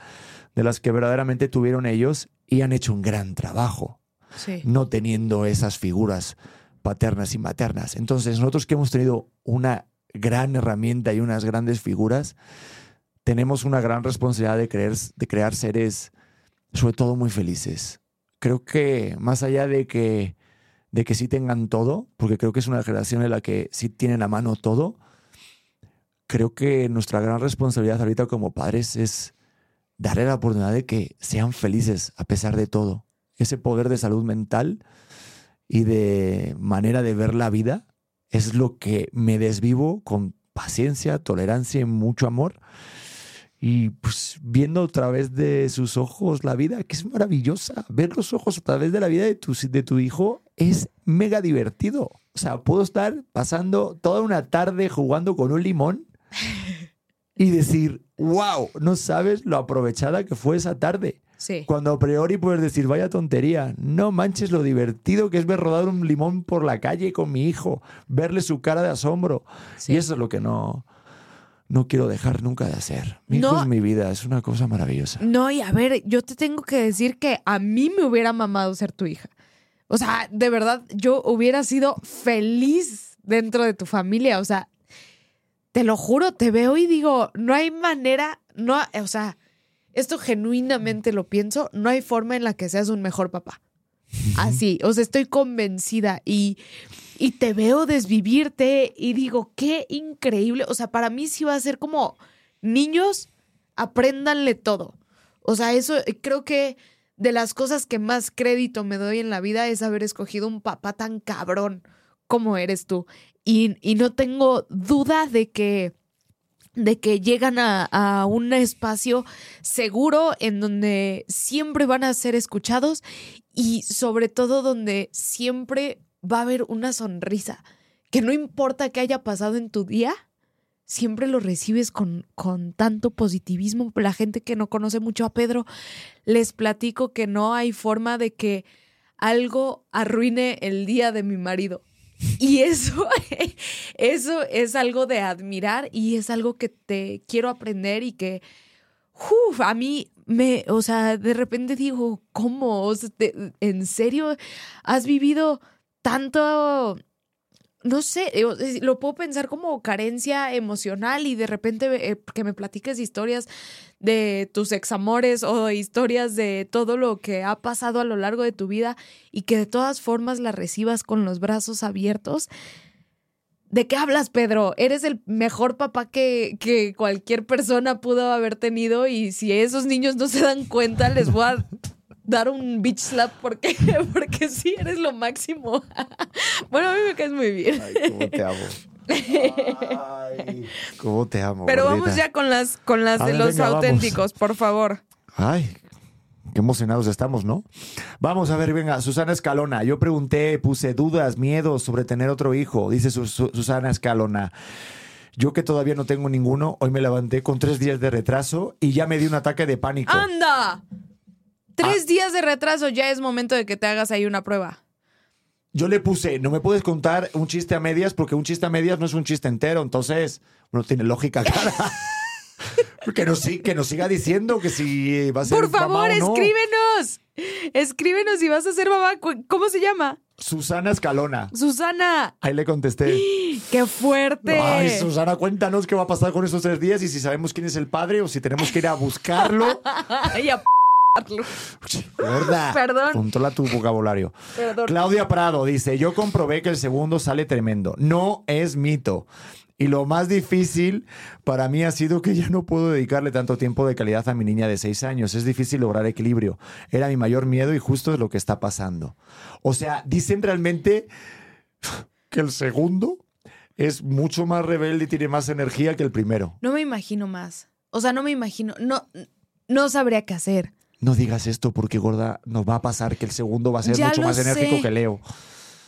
de las que verdaderamente tuvieron ellos y han hecho un gran trabajo, Sí. no teniendo esas figuras paternas y maternas. Entonces, nosotros que hemos tenido una gran herramienta y unas grandes figuras, tenemos una gran responsabilidad de, creer, de crear seres, sobre todo muy felices. Creo que más allá de que, de que sí tengan todo, porque creo que es una generación en la que sí tienen a mano todo, creo que nuestra gran responsabilidad ahorita como padres es darle la oportunidad de que sean felices a pesar de todo. Ese poder de salud mental y de manera de ver la vida es lo que me desvivo con paciencia, tolerancia y mucho amor. Y pues viendo a través de sus ojos la vida, que es maravillosa. Ver los ojos a través de la vida de tu, de tu hijo es mega divertido. O sea, puedo estar pasando toda una tarde jugando con un limón [LAUGHS] y decir, wow, no sabes lo aprovechada que fue esa tarde. Sí. Cuando a priori puedes decir, vaya tontería, no manches lo divertido que es ver rodar un limón por la calle con mi hijo, verle su cara de asombro. Sí. Y eso es lo que no, no quiero dejar nunca de hacer. Mi hijo es mi vida, es una cosa maravillosa. No, y a ver, yo te tengo que decir que a mí me hubiera mamado ser tu hija. O sea, de verdad, yo hubiera sido feliz dentro de tu familia. O sea, te lo juro, te veo y digo, no hay manera, no, o sea, esto genuinamente lo pienso, no hay forma en la que seas un mejor papá. Así, o sea, estoy convencida y, y te veo desvivirte y digo, qué increíble. O sea, para mí sí va a ser como niños, apréndanle todo. O sea, eso eh, creo que de las cosas que más crédito me doy en la vida es haber escogido un papá tan cabrón como eres tú. Y, y no tengo duda de que de que llegan a, a un espacio seguro en donde siempre van a ser escuchados y sobre todo donde siempre va a haber una sonrisa, que no importa qué haya pasado en tu día, siempre lo recibes con, con tanto positivismo. La gente que no conoce mucho a Pedro, les platico que no hay forma de que algo arruine el día de mi marido. Y eso, [LAUGHS] eso es algo de admirar y es algo que te quiero aprender y que a mí me, o sea, de repente digo, ¿cómo? ¿En serio has vivido tanto, no sé, eh, lo puedo pensar como carencia emocional y de repente eh, que me platiques historias de tus examores o historias de todo lo que ha pasado a lo largo de tu vida y que de todas formas las recibas con los brazos abiertos. ¿De qué hablas, Pedro? Eres el mejor papá que, que cualquier persona pudo haber tenido y si esos niños no se dan cuenta, les voy a dar un bitch slap porque, [LAUGHS] porque sí, eres lo máximo. [LAUGHS] bueno, a mí me caes muy bien. Ay, cómo te amo. Ay, [LAUGHS] cómo te amo. Pero vamos ya con las, con las A de ver, los venga, vamos. auténticos, por favor. Ay, qué emocionados estamos, ¿no? Vamos a ver, venga, Susana Escalona. Yo pregunté, puse dudas, miedos sobre tener otro hijo. Dice Su- Su- Susana Escalona. Yo que todavía no tengo ninguno, hoy me levanté con tres días de retraso y ya me di un ataque de pánico. ¡Anda! Ah. Tres días de retraso, ya es momento de que te hagas ahí una prueba. Yo le puse, no me puedes contar un chiste a medias porque un chiste a medias no es un chiste entero. Entonces, bueno, tiene lógica, [LAUGHS] cara. que, nos, que nos siga diciendo que si va a ser Por favor, mamá o no. escríbenos. Escríbenos si vas a ser mamá. ¿Cómo se llama? Susana Escalona. Susana. Ahí le contesté. [GASPS] ¡Qué fuerte! Ay, Susana, cuéntanos qué va a pasar con esos tres días y si sabemos quién es el padre o si tenemos que ir a buscarlo. [LAUGHS] Ay, a p- Gorda. [LAUGHS] Perdón. Controla tu vocabulario. Perdón. Claudia Prado dice: Yo comprobé que el segundo sale tremendo. No es mito. Y lo más difícil para mí ha sido que ya no puedo dedicarle tanto tiempo de calidad a mi niña de seis años. Es difícil lograr equilibrio. Era mi mayor miedo y justo es lo que está pasando. O sea, dicen realmente [LAUGHS] que el segundo es mucho más rebelde y tiene más energía que el primero. No me imagino más. O sea, no me imagino. No, no sabría qué hacer. No digas esto porque, gorda, nos va a pasar que el segundo va a ser Ya mucho más enérgico sé. que Leo.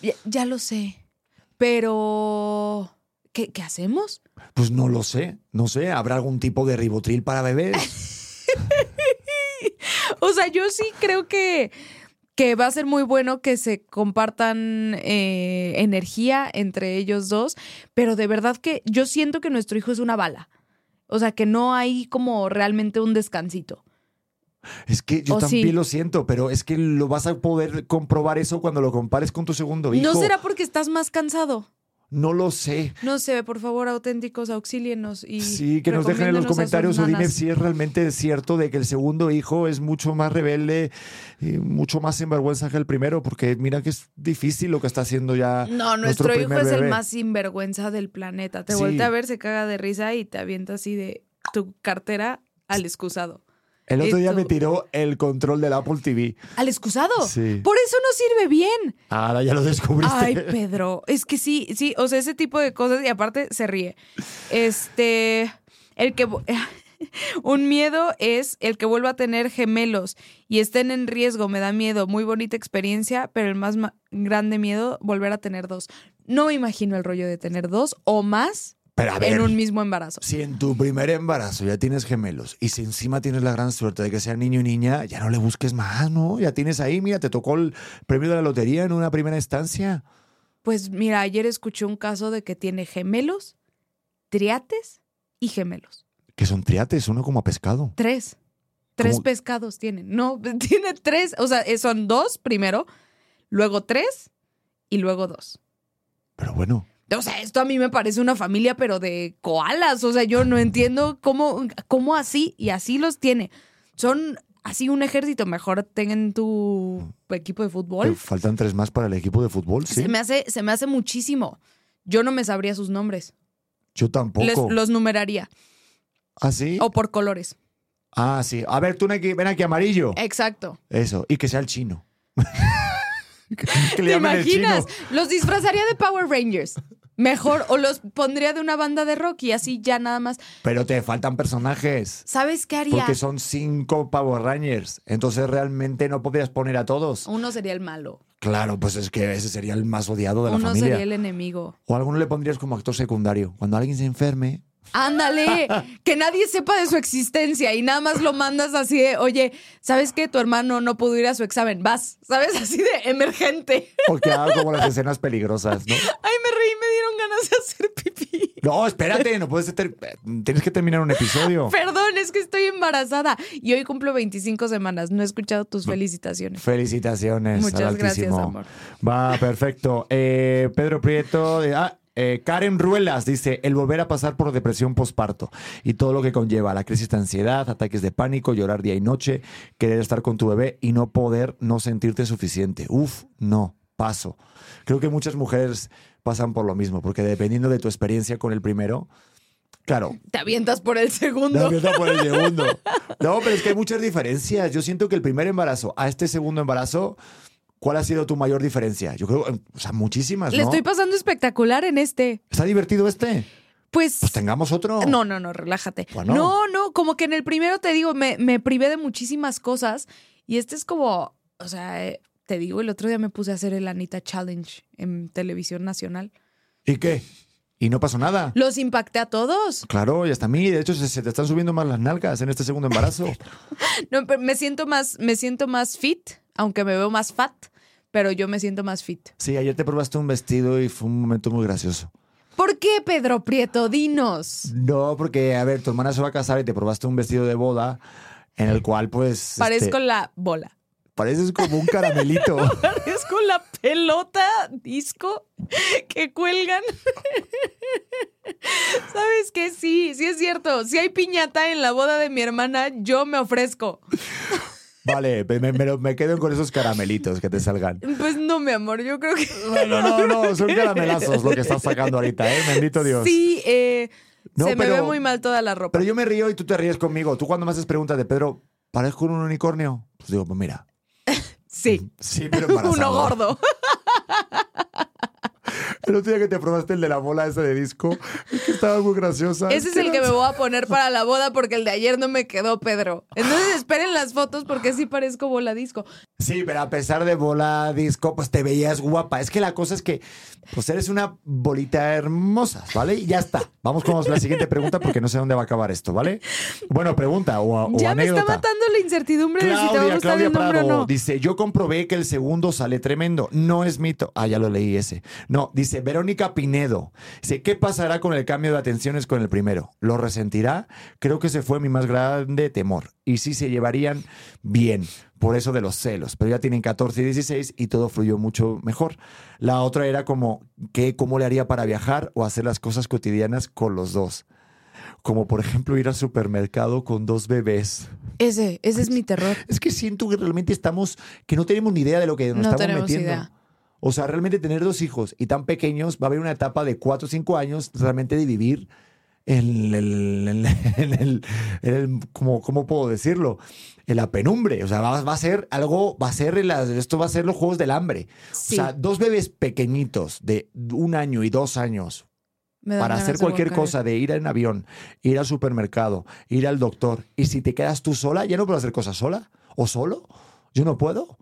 Ya, ya lo sé. Pero. ¿Qué, qué hacemos? Pues no lo sé, no sé, ¿habrá algún tipo de ribotril para bebés? [LAUGHS] O sea, yo sí creo que, que va a ser muy bueno que se compartan eh, energía entre ellos dos, pero de verdad que yo siento que nuestro hijo es una bala. O sea, que no hay como realmente un descansito. Es que yo ¿O también sí? lo siento, pero es que lo vas a poder comprobar eso cuando lo compares con tu segundo hijo. ¿No será porque estás más cansado? No lo sé. No sé, por favor, auténticos, auxílienos y Sí, que nos dejen en los comentarios o dime si es realmente cierto de que el segundo hijo es mucho más rebelde y mucho más sinvergüenza que el primero, porque mira que es difícil lo que está haciendo ya. No, nuestro, hijo es el más sinvergüenza del planeta. Te Sí. voltea a ver, se caga de risa y te avienta así de tu cartera al excusado. El otro día me tiró el control del Apple TV. ¿Al excusado? Sí. Por eso no sirve bien. Ahora ya lo descubriste. Ay, Pedro, es que sí, sí, o sea, ese tipo de cosas y aparte se ríe. Este, el que [LAUGHS] un miedo es el que vuelva a tener gemelos y estén en riesgo, me da miedo, muy bonita experiencia, pero el más grande miedo volver a tener dos. No me imagino el rollo de tener dos o más Pero a ver, en un mismo embarazo. si en tu primer embarazo ya tienes gemelos y si encima tienes la gran suerte de que sean niño y niña, ya no le busques más, ¿no? Ya tienes ahí, mira, te tocó el premio de la lotería en una primera instancia. Pues mira, ayer escuché un caso de que tiene gemelos, triates y gemelos. Que son triates, uno como a pescado. Tres. Tres ¿Cómo? pescados tienen. No, [LAUGHS] tiene tres. O sea, eh, son dos primero, luego tres y luego dos. Pero bueno, O sea, esto a mí me parece una familia, pero de koalas. O sea, yo no entiendo cómo, cómo así y así los tiene. Son así un ejército. Mejor tengan tu equipo de te fútbol. faltan tres más para el equipo de fútbol, sí. Se me hace, se me hace muchísimo. Yo no me sabría sus nombres. Yo tampoco. Les- los numeraría. ¿Ah, sí? O por colores. Ah, sí. A ver, tú ven aquí, amarillo. Exacto. Eso. Y que sea el chino. [LAUGHS] [LAUGHS] ¿Te imaginas? Los disfrazaría de Power Rangers. Mejor, o los pondría de una banda de rock y así ya nada más. Pero te faltan personajes. ¿Sabes qué haría? Porque son cinco Power Rangers. Entonces realmente no podrías poner a todos. Uno sería el malo. Claro, pues es que ese sería el más odiado de la Uno familia. sería el enemigo. O a alguno le pondrías como actor secundario. Cuando alguien se enferme, Ándale, [LAUGHS] que nadie sepa de su existencia y nada más lo mandas así de, oye, ¿sabes qué? Tu hermano no pudo ir a su examen, vas, ¿sabes? [LAUGHS] Así de emergente. o que haga como las escenas peligrosas, ¿no? Ay, me reí, me dieron ganas de hacer pipí. No, espérate, no puedes ter- tienes que terminar un episodio. [LAUGHS] Perdón, es que estoy embarazada y hoy cumplo 25 semanas. No he escuchado tus felicitaciones. Felicitaciones. Muchas gracias, Altísimo. amor. Va, perfecto. Eh, Pedro Prieto. de- ah, eh, Karen Ruelas dice: el volver a pasar por depresión posparto y todo lo que conlleva la crisis de ansiedad, ataques de pánico, llorar día y noche, querer estar con tu bebé y no poder no sentirte suficiente. Uf, no, paso. Creo que muchas mujeres pasan por lo mismo, porque dependiendo de tu experiencia con el primero, claro, Te avientas por el segundo. no, empieza por el segundo. No, pero es que hay muchas diferencias. Yo siento que el primer embarazo a este segundo embarazo, ¿cuál ha sido tu mayor diferencia? Yo creo, o sea, muchísimas, Le estoy pasando espectacular en este. ¿Está divertido este? Pues. Pues tengamos otro. No, no, no, relájate. Bueno. No, no, como que en el primero te digo, me, me privé de muchísimas cosas y este es como, o sea, eh, te digo, el otro día me puse a hacer el Anita Challenge en televisión nacional. ¿Y qué? ¿Y no pasó nada? Los impacté a todos. Claro, y hasta a mí, de hecho, se, se te están subiendo más las nalgas en este segundo embarazo. [LAUGHS] No, pero me siento más, me siento más fit, aunque me veo más fat, pero yo me siento más fit. Sí, ayer te probaste un vestido y fue un momento muy gracioso. ¿Por qué, Pedro Prieto? Dinos. No, porque, a ver, tu hermana se va a casar y te probaste un vestido de boda en el cual, pues. Parezco este, la bola. pareces como un caramelito. [LAUGHS] Parezco la pelota disco que cuelgan. [LAUGHS] ¿Sabes qué? Sí, sí es cierto. Si hay piñata en la boda de mi hermana, yo me ofrezco. Vale, me, me- me- quedo con esos caramelitos que te salgan. Pues no, mi amor, yo creo que... No, no, no, son caramelazos lo que estás sacando ahorita, ¿eh? Bendito Dios. Sí, eh, No, se me ve muy mal toda la ropa. Pero yo me río y tú te ríes conmigo. Tú cuando me haces preguntas de Pedro, ¿parezco un unicornio? Pues digo, pues mira. [LAUGHS] Sí, Sí, pero [LAUGHS] uno gordo. El otro día que te probaste el de la bola esa de disco, es que estaba muy graciosa. Ese es el que me voy a poner para la boda porque el de ayer no me quedó, Pedro. Entonces esperen las fotos porque sí parezco bola disco. Sí, pero a pesar de bola disco, pues te veías guapa. Es que la cosa es que, pues eres una bolita hermosa, ¿vale? Y ya está. Vamos con la siguiente pregunta porque no sé dónde va a acabar esto, ¿vale? Bueno, pregunta o, o ya me está matando la incertidumbre de si te va a Claudia, gustar Claudia el nombre Prado o no. dice, yo comprobé que el segundo sale tremendo. No es mito. Ah, ya lo leí ese. No, dice Verónica Pinedo. Dice, ¿qué pasará con el cambio de atenciones con el primero? ¿Lo resentirá? Creo que ese fue mi más grande temor. Y sí se llevarían bien, por eso de los celos. Pero ya tienen 14 y 16 y todo fluyó mucho mejor. La otra era como, ¿qué, ¿cómo le haría para viajar o hacer las cosas cotidianas con los dos? Como por ejemplo ir al supermercado con dos bebés. Ese, ese es mi terror. Es que siento que realmente estamos, que no tenemos ni idea de lo que nos No estamos tenemos metiendo. idea. O sea, realmente tener dos hijos y tan pequeños, va a haber una etapa de cuatro o cinco años realmente de vivir en el, en el- [LAUGHS] en el- en el- ¿cómo, puedo decirlo? En la penumbre. O sea, va, va a ser algo, va a ser, las- esto va a ser los juegos del hambre. Sí. O sea, dos bebés pequeñitos de un año y dos años para hacer cualquier cosa, de ir en avión, ir al supermercado, ir al doctor, y si te quedas tú sola, ya no puedo hacer cosas sola o solo, yo no puedo.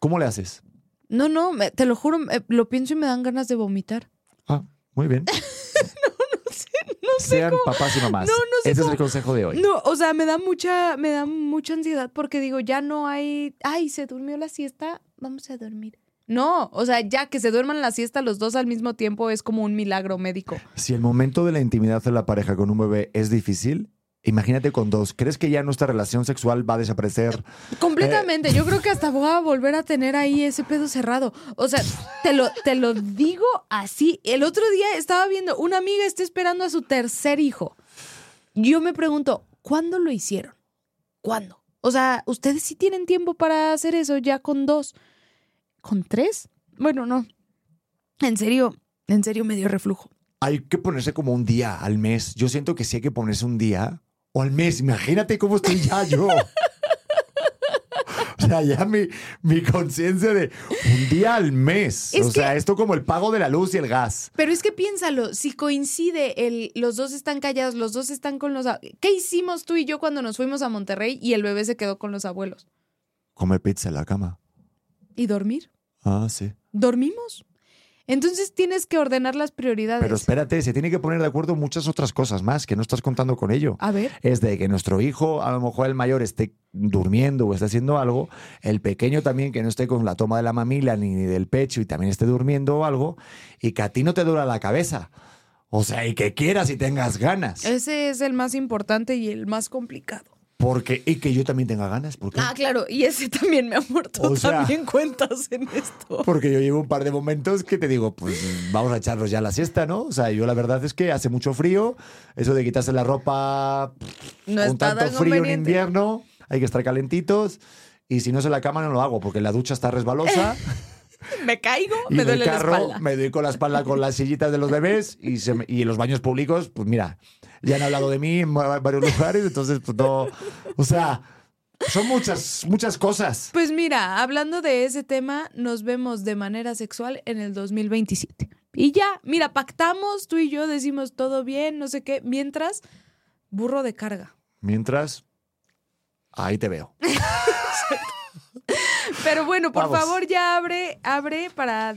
¿Cómo le haces? No, no, me- te lo juro, me- lo pienso y me dan ganas de vomitar. Ah, muy bien. [LAUGHS] Sean papás y mamás. No, no sé Ese es el consejo de hoy. No, o sea, me da mucha, me da mucha ansiedad porque digo, ya no hay, ay, se durmió la siesta, vamos a dormir. No, o sea, ya que se duerman la siesta los dos al mismo tiempo es como un milagro médico. Si el momento de la intimidad de la pareja con un bebé es difícil, imagínate con dos. ¿Crees que ya nuestra relación sexual va a desaparecer? Completamente. Yo creo que hasta voy a volver a tener ahí ese pedo cerrado. O sea, te lo, te lo digo así. El otro día estaba viendo, una amiga está esperando a su tercer hijo. Yo me pregunto, ¿cuándo lo hicieron? ¿Cuándo? O sea, ¿ustedes sí tienen tiempo para hacer eso ya con dos? ¿Con tres? Bueno, no. En serio, en serio me dio reflujo. Hay que ponerse como un día al mes. Yo siento que sí hay que ponerse un día o al mes. Imagínate cómo estoy ya yo. O sea, ya mi, mi conciencia de un día al mes. Es o sea, esto como el pago de la luz y el gas. Pero es que piénsalo, si coincide el los dos están callados, los dos están con los ¿Qué hicimos tú y yo cuando nos fuimos a Monterrey y el bebé se quedó con los abuelos? Comer pizza en la cama. ¿Y dormir? Ah, sí. ¿Dormimos? Entonces tienes que ordenar las prioridades. Pero espérate, se tiene que poner de acuerdo muchas otras cosas más que no estás contando con ello. A ver. Es de que nuestro hijo, a lo mejor el mayor, esté durmiendo o esté haciendo algo, el pequeño también que no esté con la toma de la mamila ni del pecho y también esté durmiendo o algo, y que a ti no te dura la cabeza. O sea, y que quieras y tengas ganas. Ese es el más importante y el más complicado. Porque, y que yo también tenga ganas. ¿Por qué? Ah, claro, y ese también, mi amor, tú O sea- también cuentas en esto. Porque yo llevo un par de momentos que te digo, pues vamos a echarnos ya la siesta, ¿no? O sea, yo la verdad es que hace mucho frío, eso de quitarse la ropa, No un tanto tan frío en invierno, hay que estar calentitos. Y si no es en la cama, no lo hago, porque la ducha está resbalosa. [LAUGHS] Me caigo, y me en el duele la carro espalda. me doy con la espalda con las sillitas de los bebés. Y, se me- y en los baños públicos, pues mira, ya han hablado de mí en va- varios lugares, entonces, pues no. O sea, son muchas, muchas cosas. Pues mira, hablando de ese tema, nos vemos de manera sexual en el 2027. Y ya, mira, pactamos, tú y yo decimos todo bien, no sé qué, mientras, burro de carga. Mientras, ahí te veo. Pero bueno, por Vamos. favor, ya abre, abre para.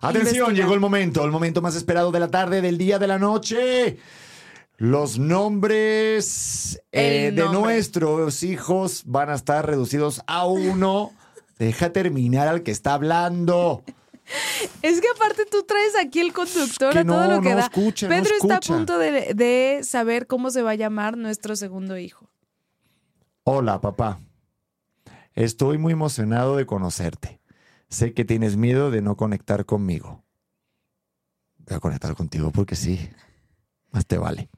Atención, investigar. llegó el momento, el momento más esperado de la tarde, del día, de la noche. Los nombres eh, de nuestros hijos van a estar reducidos a uno. [LAUGHS] Deja terminar al que está hablando. Es que aparte tú traes aquí el conductor que a todo no, lo que no da. escucha, no Pedro está a punto de, de saber cómo se va a llamar nuestro segundo hijo. Hola, papá. Estoy muy emocionado de conocerte. Sé que tienes miedo de no conectar conmigo. Voy a conectar contigo porque sí. Más te vale.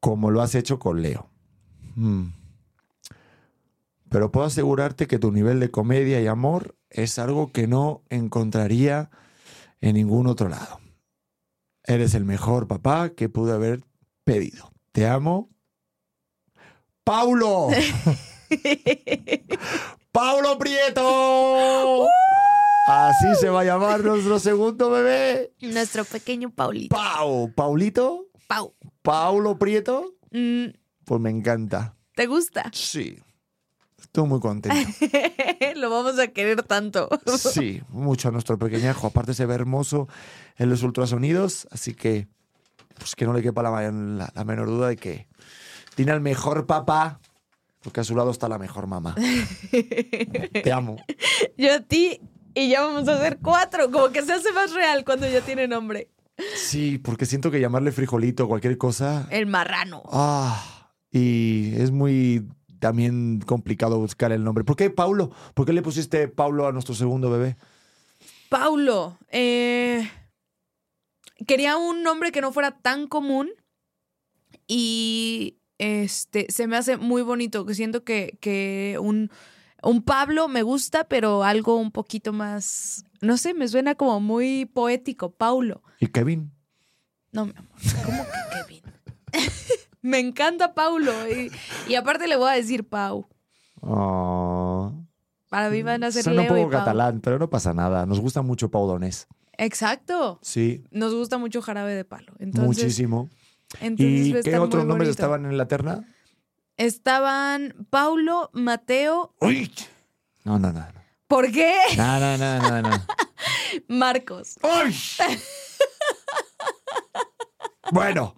Como lo has hecho con Leo. Mm. Pero puedo asegurarte que tu nivel de comedia y amor es algo que no encontraría en ningún otro lado. Eres el mejor papá que pude haber pedido. Te amo. ¡Paulo! [LAUGHS] ¡Paulo Prieto! Así se va a llamar nuestro segundo bebé. Nuestro pequeño Paulito. Pau. ¿Paulito? Pau. ¿Paulo Prieto? Mm, Pues me encanta. ¿Te gusta? Sí. Estoy muy contento. [LAUGHS] Lo vamos a querer tanto. Sí, mucho a nuestro pequeñajo. Aparte se ve hermoso en los ultrasonidos, así que pues que no le quepa la, la menor duda de que tiene al mejor papá, porque a su lado está la mejor mamá. [LAUGHS] Te amo. Yo a ti y ya vamos a hacer cuatro. Como que se hace más real cuando ya tiene nombre. Sí, porque siento que llamarle frijolito o cualquier cosa. El marrano. Ah, y es muy también complicado buscar el nombre. ¿Por qué Paulo? ¿Por qué le pusiste Paulo a nuestro segundo bebé? Paulo. eh, quería un nombre que no fuera tan común y este se me hace muy bonito. que Siento que, que un, un Pablo me gusta, pero algo un poquito más, no sé, me suena como muy poético. Paulo. ¿Y Kevin? No, mi amor, ¿cómo que Kevin? [LAUGHS] me encanta Paulo y, y aparte le voy a decir Pau. Ah. Para mí van a ser Suena un y poco Pau. catalán, pero no pasa nada. Nos gusta mucho Pau Donés. Exacto. Sí, Nos gusta mucho jarabe de palo. Entonces, muchísimo. Entonces ¿Y qué otros nombres estaban en la terna? Estaban Paulo, Mateo, ¡Uy! No, no, no. no. ¿por qué? No, no, no, no, no. [LAUGHS] Marcos. ¡Ay! bueno.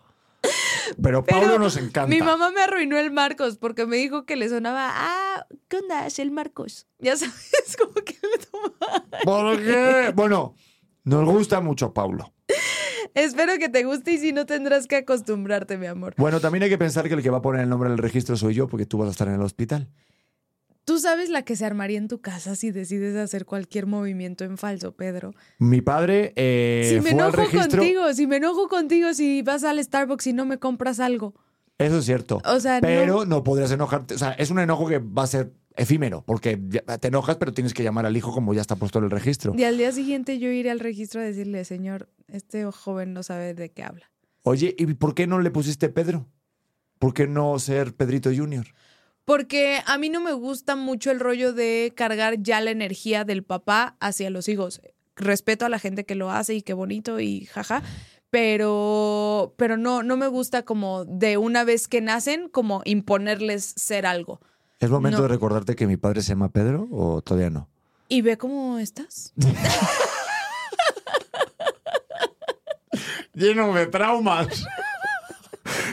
Pero Pero Pablo nos encanta. Mi mamá me arruinó el Marcos porque me dijo que le sonaba, ah, ¿qué onda? Es el Marcos. Ya sabes, [LAUGHS] como que le tomaba. ¿Por qué? Bueno, nos gusta mucho Pablo. Espero que te guste y si no tendrás que acostumbrarte, mi amor. Bueno, también hay que pensar que el que va a poner el nombre en el registro soy yo, porque tú vas a estar en el hospital. Tú sabes la que se armaría en tu casa si decides hacer cualquier movimiento en falso, Pedro. Mi padre eh, si me fue al enojo registro. contigo, si me enojo contigo, si vas al Starbucks y no me compras algo. Eso es cierto. O sea, pero no- no. podrías enojarte. O sea, es un enojo que va a ser efímero, porque te enojas, pero tienes que llamar al hijo como ya está puesto en el registro. Y al día siguiente yo iré al registro a decirle, señor, este joven no sabe de qué habla. Oye, ¿y por qué no le pusiste Pedro? ¿Por qué no ser Pedrito Junior? Porque a mí no me gusta mucho el rollo de cargar ya la energía del papá hacia los hijos. Respeto a la gente que lo hace y qué bonito y jaja, pero, pero no, no me gusta como de una vez que nacen, como imponerles ser algo. ¿Es momento No. de recordarte que mi padre se llama Pedro o todavía no? Y ve cómo estás. [LAUGHS] Lleno de traumas.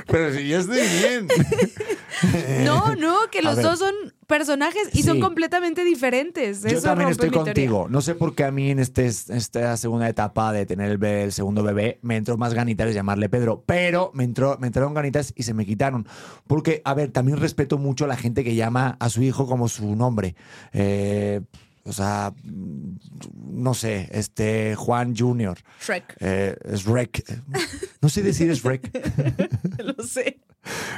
Pero si yo estoy bien. [LAUGHS] [LAUGHS] No, no, que los dos son personajes y son completamente diferentes. Yo Eso también estoy contigo. No sé por qué a mí en este, esta segunda etapa de tener el, bebé- el segundo bebé me entró más ganitas de llamarle Pedro. Pero me, entró, me entraron ganitas y se me quitaron. Porque, a ver, también respeto mucho a la gente que llama a su hijo como su nombre. Eh, o sea, no sé, este Juan Junior. Shrek, Eh, es Rec. No sé decir es Rec. [LAUGHS] lo sé.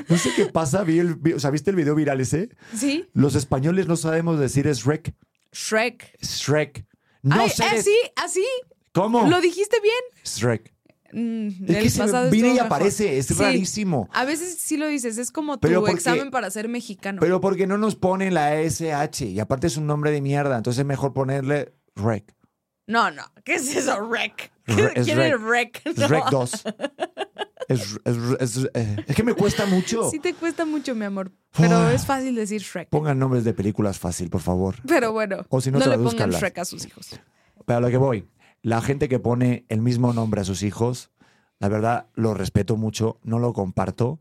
No sé qué pasa. Vi el, vi- o sea, ¿viste el video viral ese? ¿Sí? Los españoles no sabemos decir es Rec. Shrek. Shrek. No Ay, sé. eh, de- sí, así. ¿Cómo? Lo dijiste bien. Shrek. Mm, Es el que se pasado viene y aparece. Es Sí. rarísimo. A veces sí lo dices, es como tu porque- examen para ser mexicano. Pero porque no nos ponen la SH. Y aparte es un nombre de mierda. Entonces es mejor ponerle Rec. no, no, ¿qué es eso, rec? Re- es ¿Quién es rec? Es No. Rec 2. Es, es- es- eh, es que me cuesta mucho. Sí te cuesta mucho, mi amor, pero es fácil decir Shrek. Pongan nombres de películas fácil, por favor. Pero bueno, O si no, le pongan. Shrek a sus hijos. Pero a lo que voy, la gente que pone el mismo nombre a sus hijos, la verdad lo respeto mucho, no lo comparto,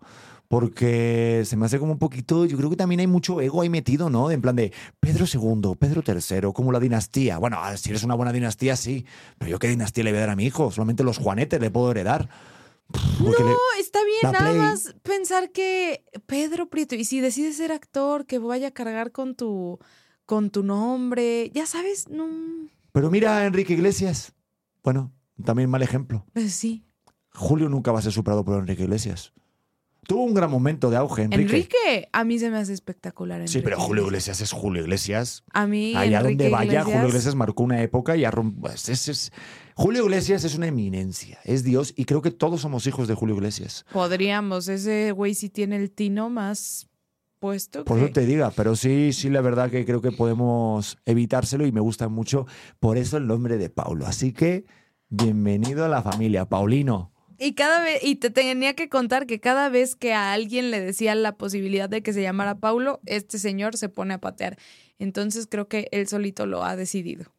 porque se me hace como un poquito, yo creo que también hay mucho ego ahí metido, ¿no? En plan de Pedro II, Pedro III, como la dinastía. Bueno, ah, si eres una buena dinastía, sí, pero yo qué dinastía le voy a dar a mi hijo, solamente los juanetes le puedo heredar. Porque le- No, está bien, nada Play. más pensar que Pedro Prieto, y si decides ser actor, que vaya a cargar con tu, con tu nombre, ya sabes, no, Pero mira a Enrique Iglesias. Bueno, también mal ejemplo. pues sí. Julio nunca va a ser superado por Enrique Iglesias. Tuvo un gran momento de auge, Enrique. Enrique, a mí se me hace espectacular. Sí, Enrique pero Julio Iglesias es Julio Iglesias. A mí, Allá Enrique donde vaya, Iglesias, Julio Iglesias marcó una época y arrum- pues, es- es- Julio Iglesias es una eminencia, es Dios y creo que todos somos hijos de Julio Iglesias. Podríamos, ese güey sí tiene el tino más supuesto. Por que- eso te diga, pero sí, sí, la verdad que creo que podemos evitárselo y me gusta mucho. Por eso el nombre de Paulo. Así que, bienvenido a la familia, Paulino. Y cada vez, y te tenía que contar que cada vez que a alguien le decía la posibilidad de que se llamara Paulo, este señor se pone a patear. Entonces creo que él solito lo ha decidido.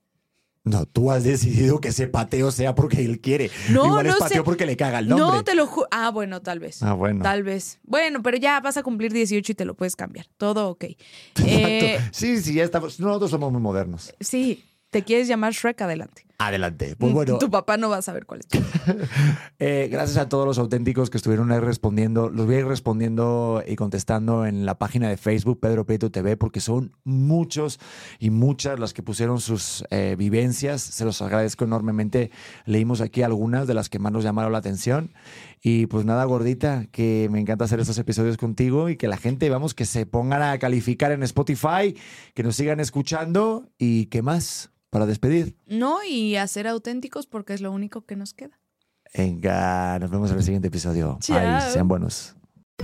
No, tú has decidido que ese pateo sea porque él quiere. No, Igual no es pateo sé. porque le caga el nombre. No, te lo juro. Ah, bueno, tal vez. Ah, bueno. Tal vez. Bueno, pero ya vas a cumplir 18 y te lo puedes cambiar. Todo ok. [LAUGHS] Exacto. Eh, Sí, sí, ya estamos. Nosotros somos muy modernos. sí, te quieres llamar Shrek, adelante. Adelante. Pues bueno, Tu papá no va a saber cuál es. [LAUGHS] eh, gracias a todos los auténticos que estuvieron ahí respondiendo. Los voy a ir respondiendo y contestando en la página de Facebook, Pedro Prieto TV, porque son muchos y muchas las que pusieron sus eh, vivencias. Se los agradezco enormemente. Leímos aquí algunas de las que más nos llamaron la atención. Y pues nada, gordita, que me encanta hacer estos episodios contigo y que la gente, vamos, que se pongan a calificar en Spotify, que nos sigan escuchando y qué más para despedir. No, y a ser auténticos porque es lo único que nos queda. Venga, nos vemos en el siguiente episodio. Chao. Ay, sean buenos.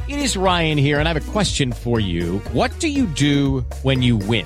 It is Ryan here, and I have a question for you. What do you do when you win?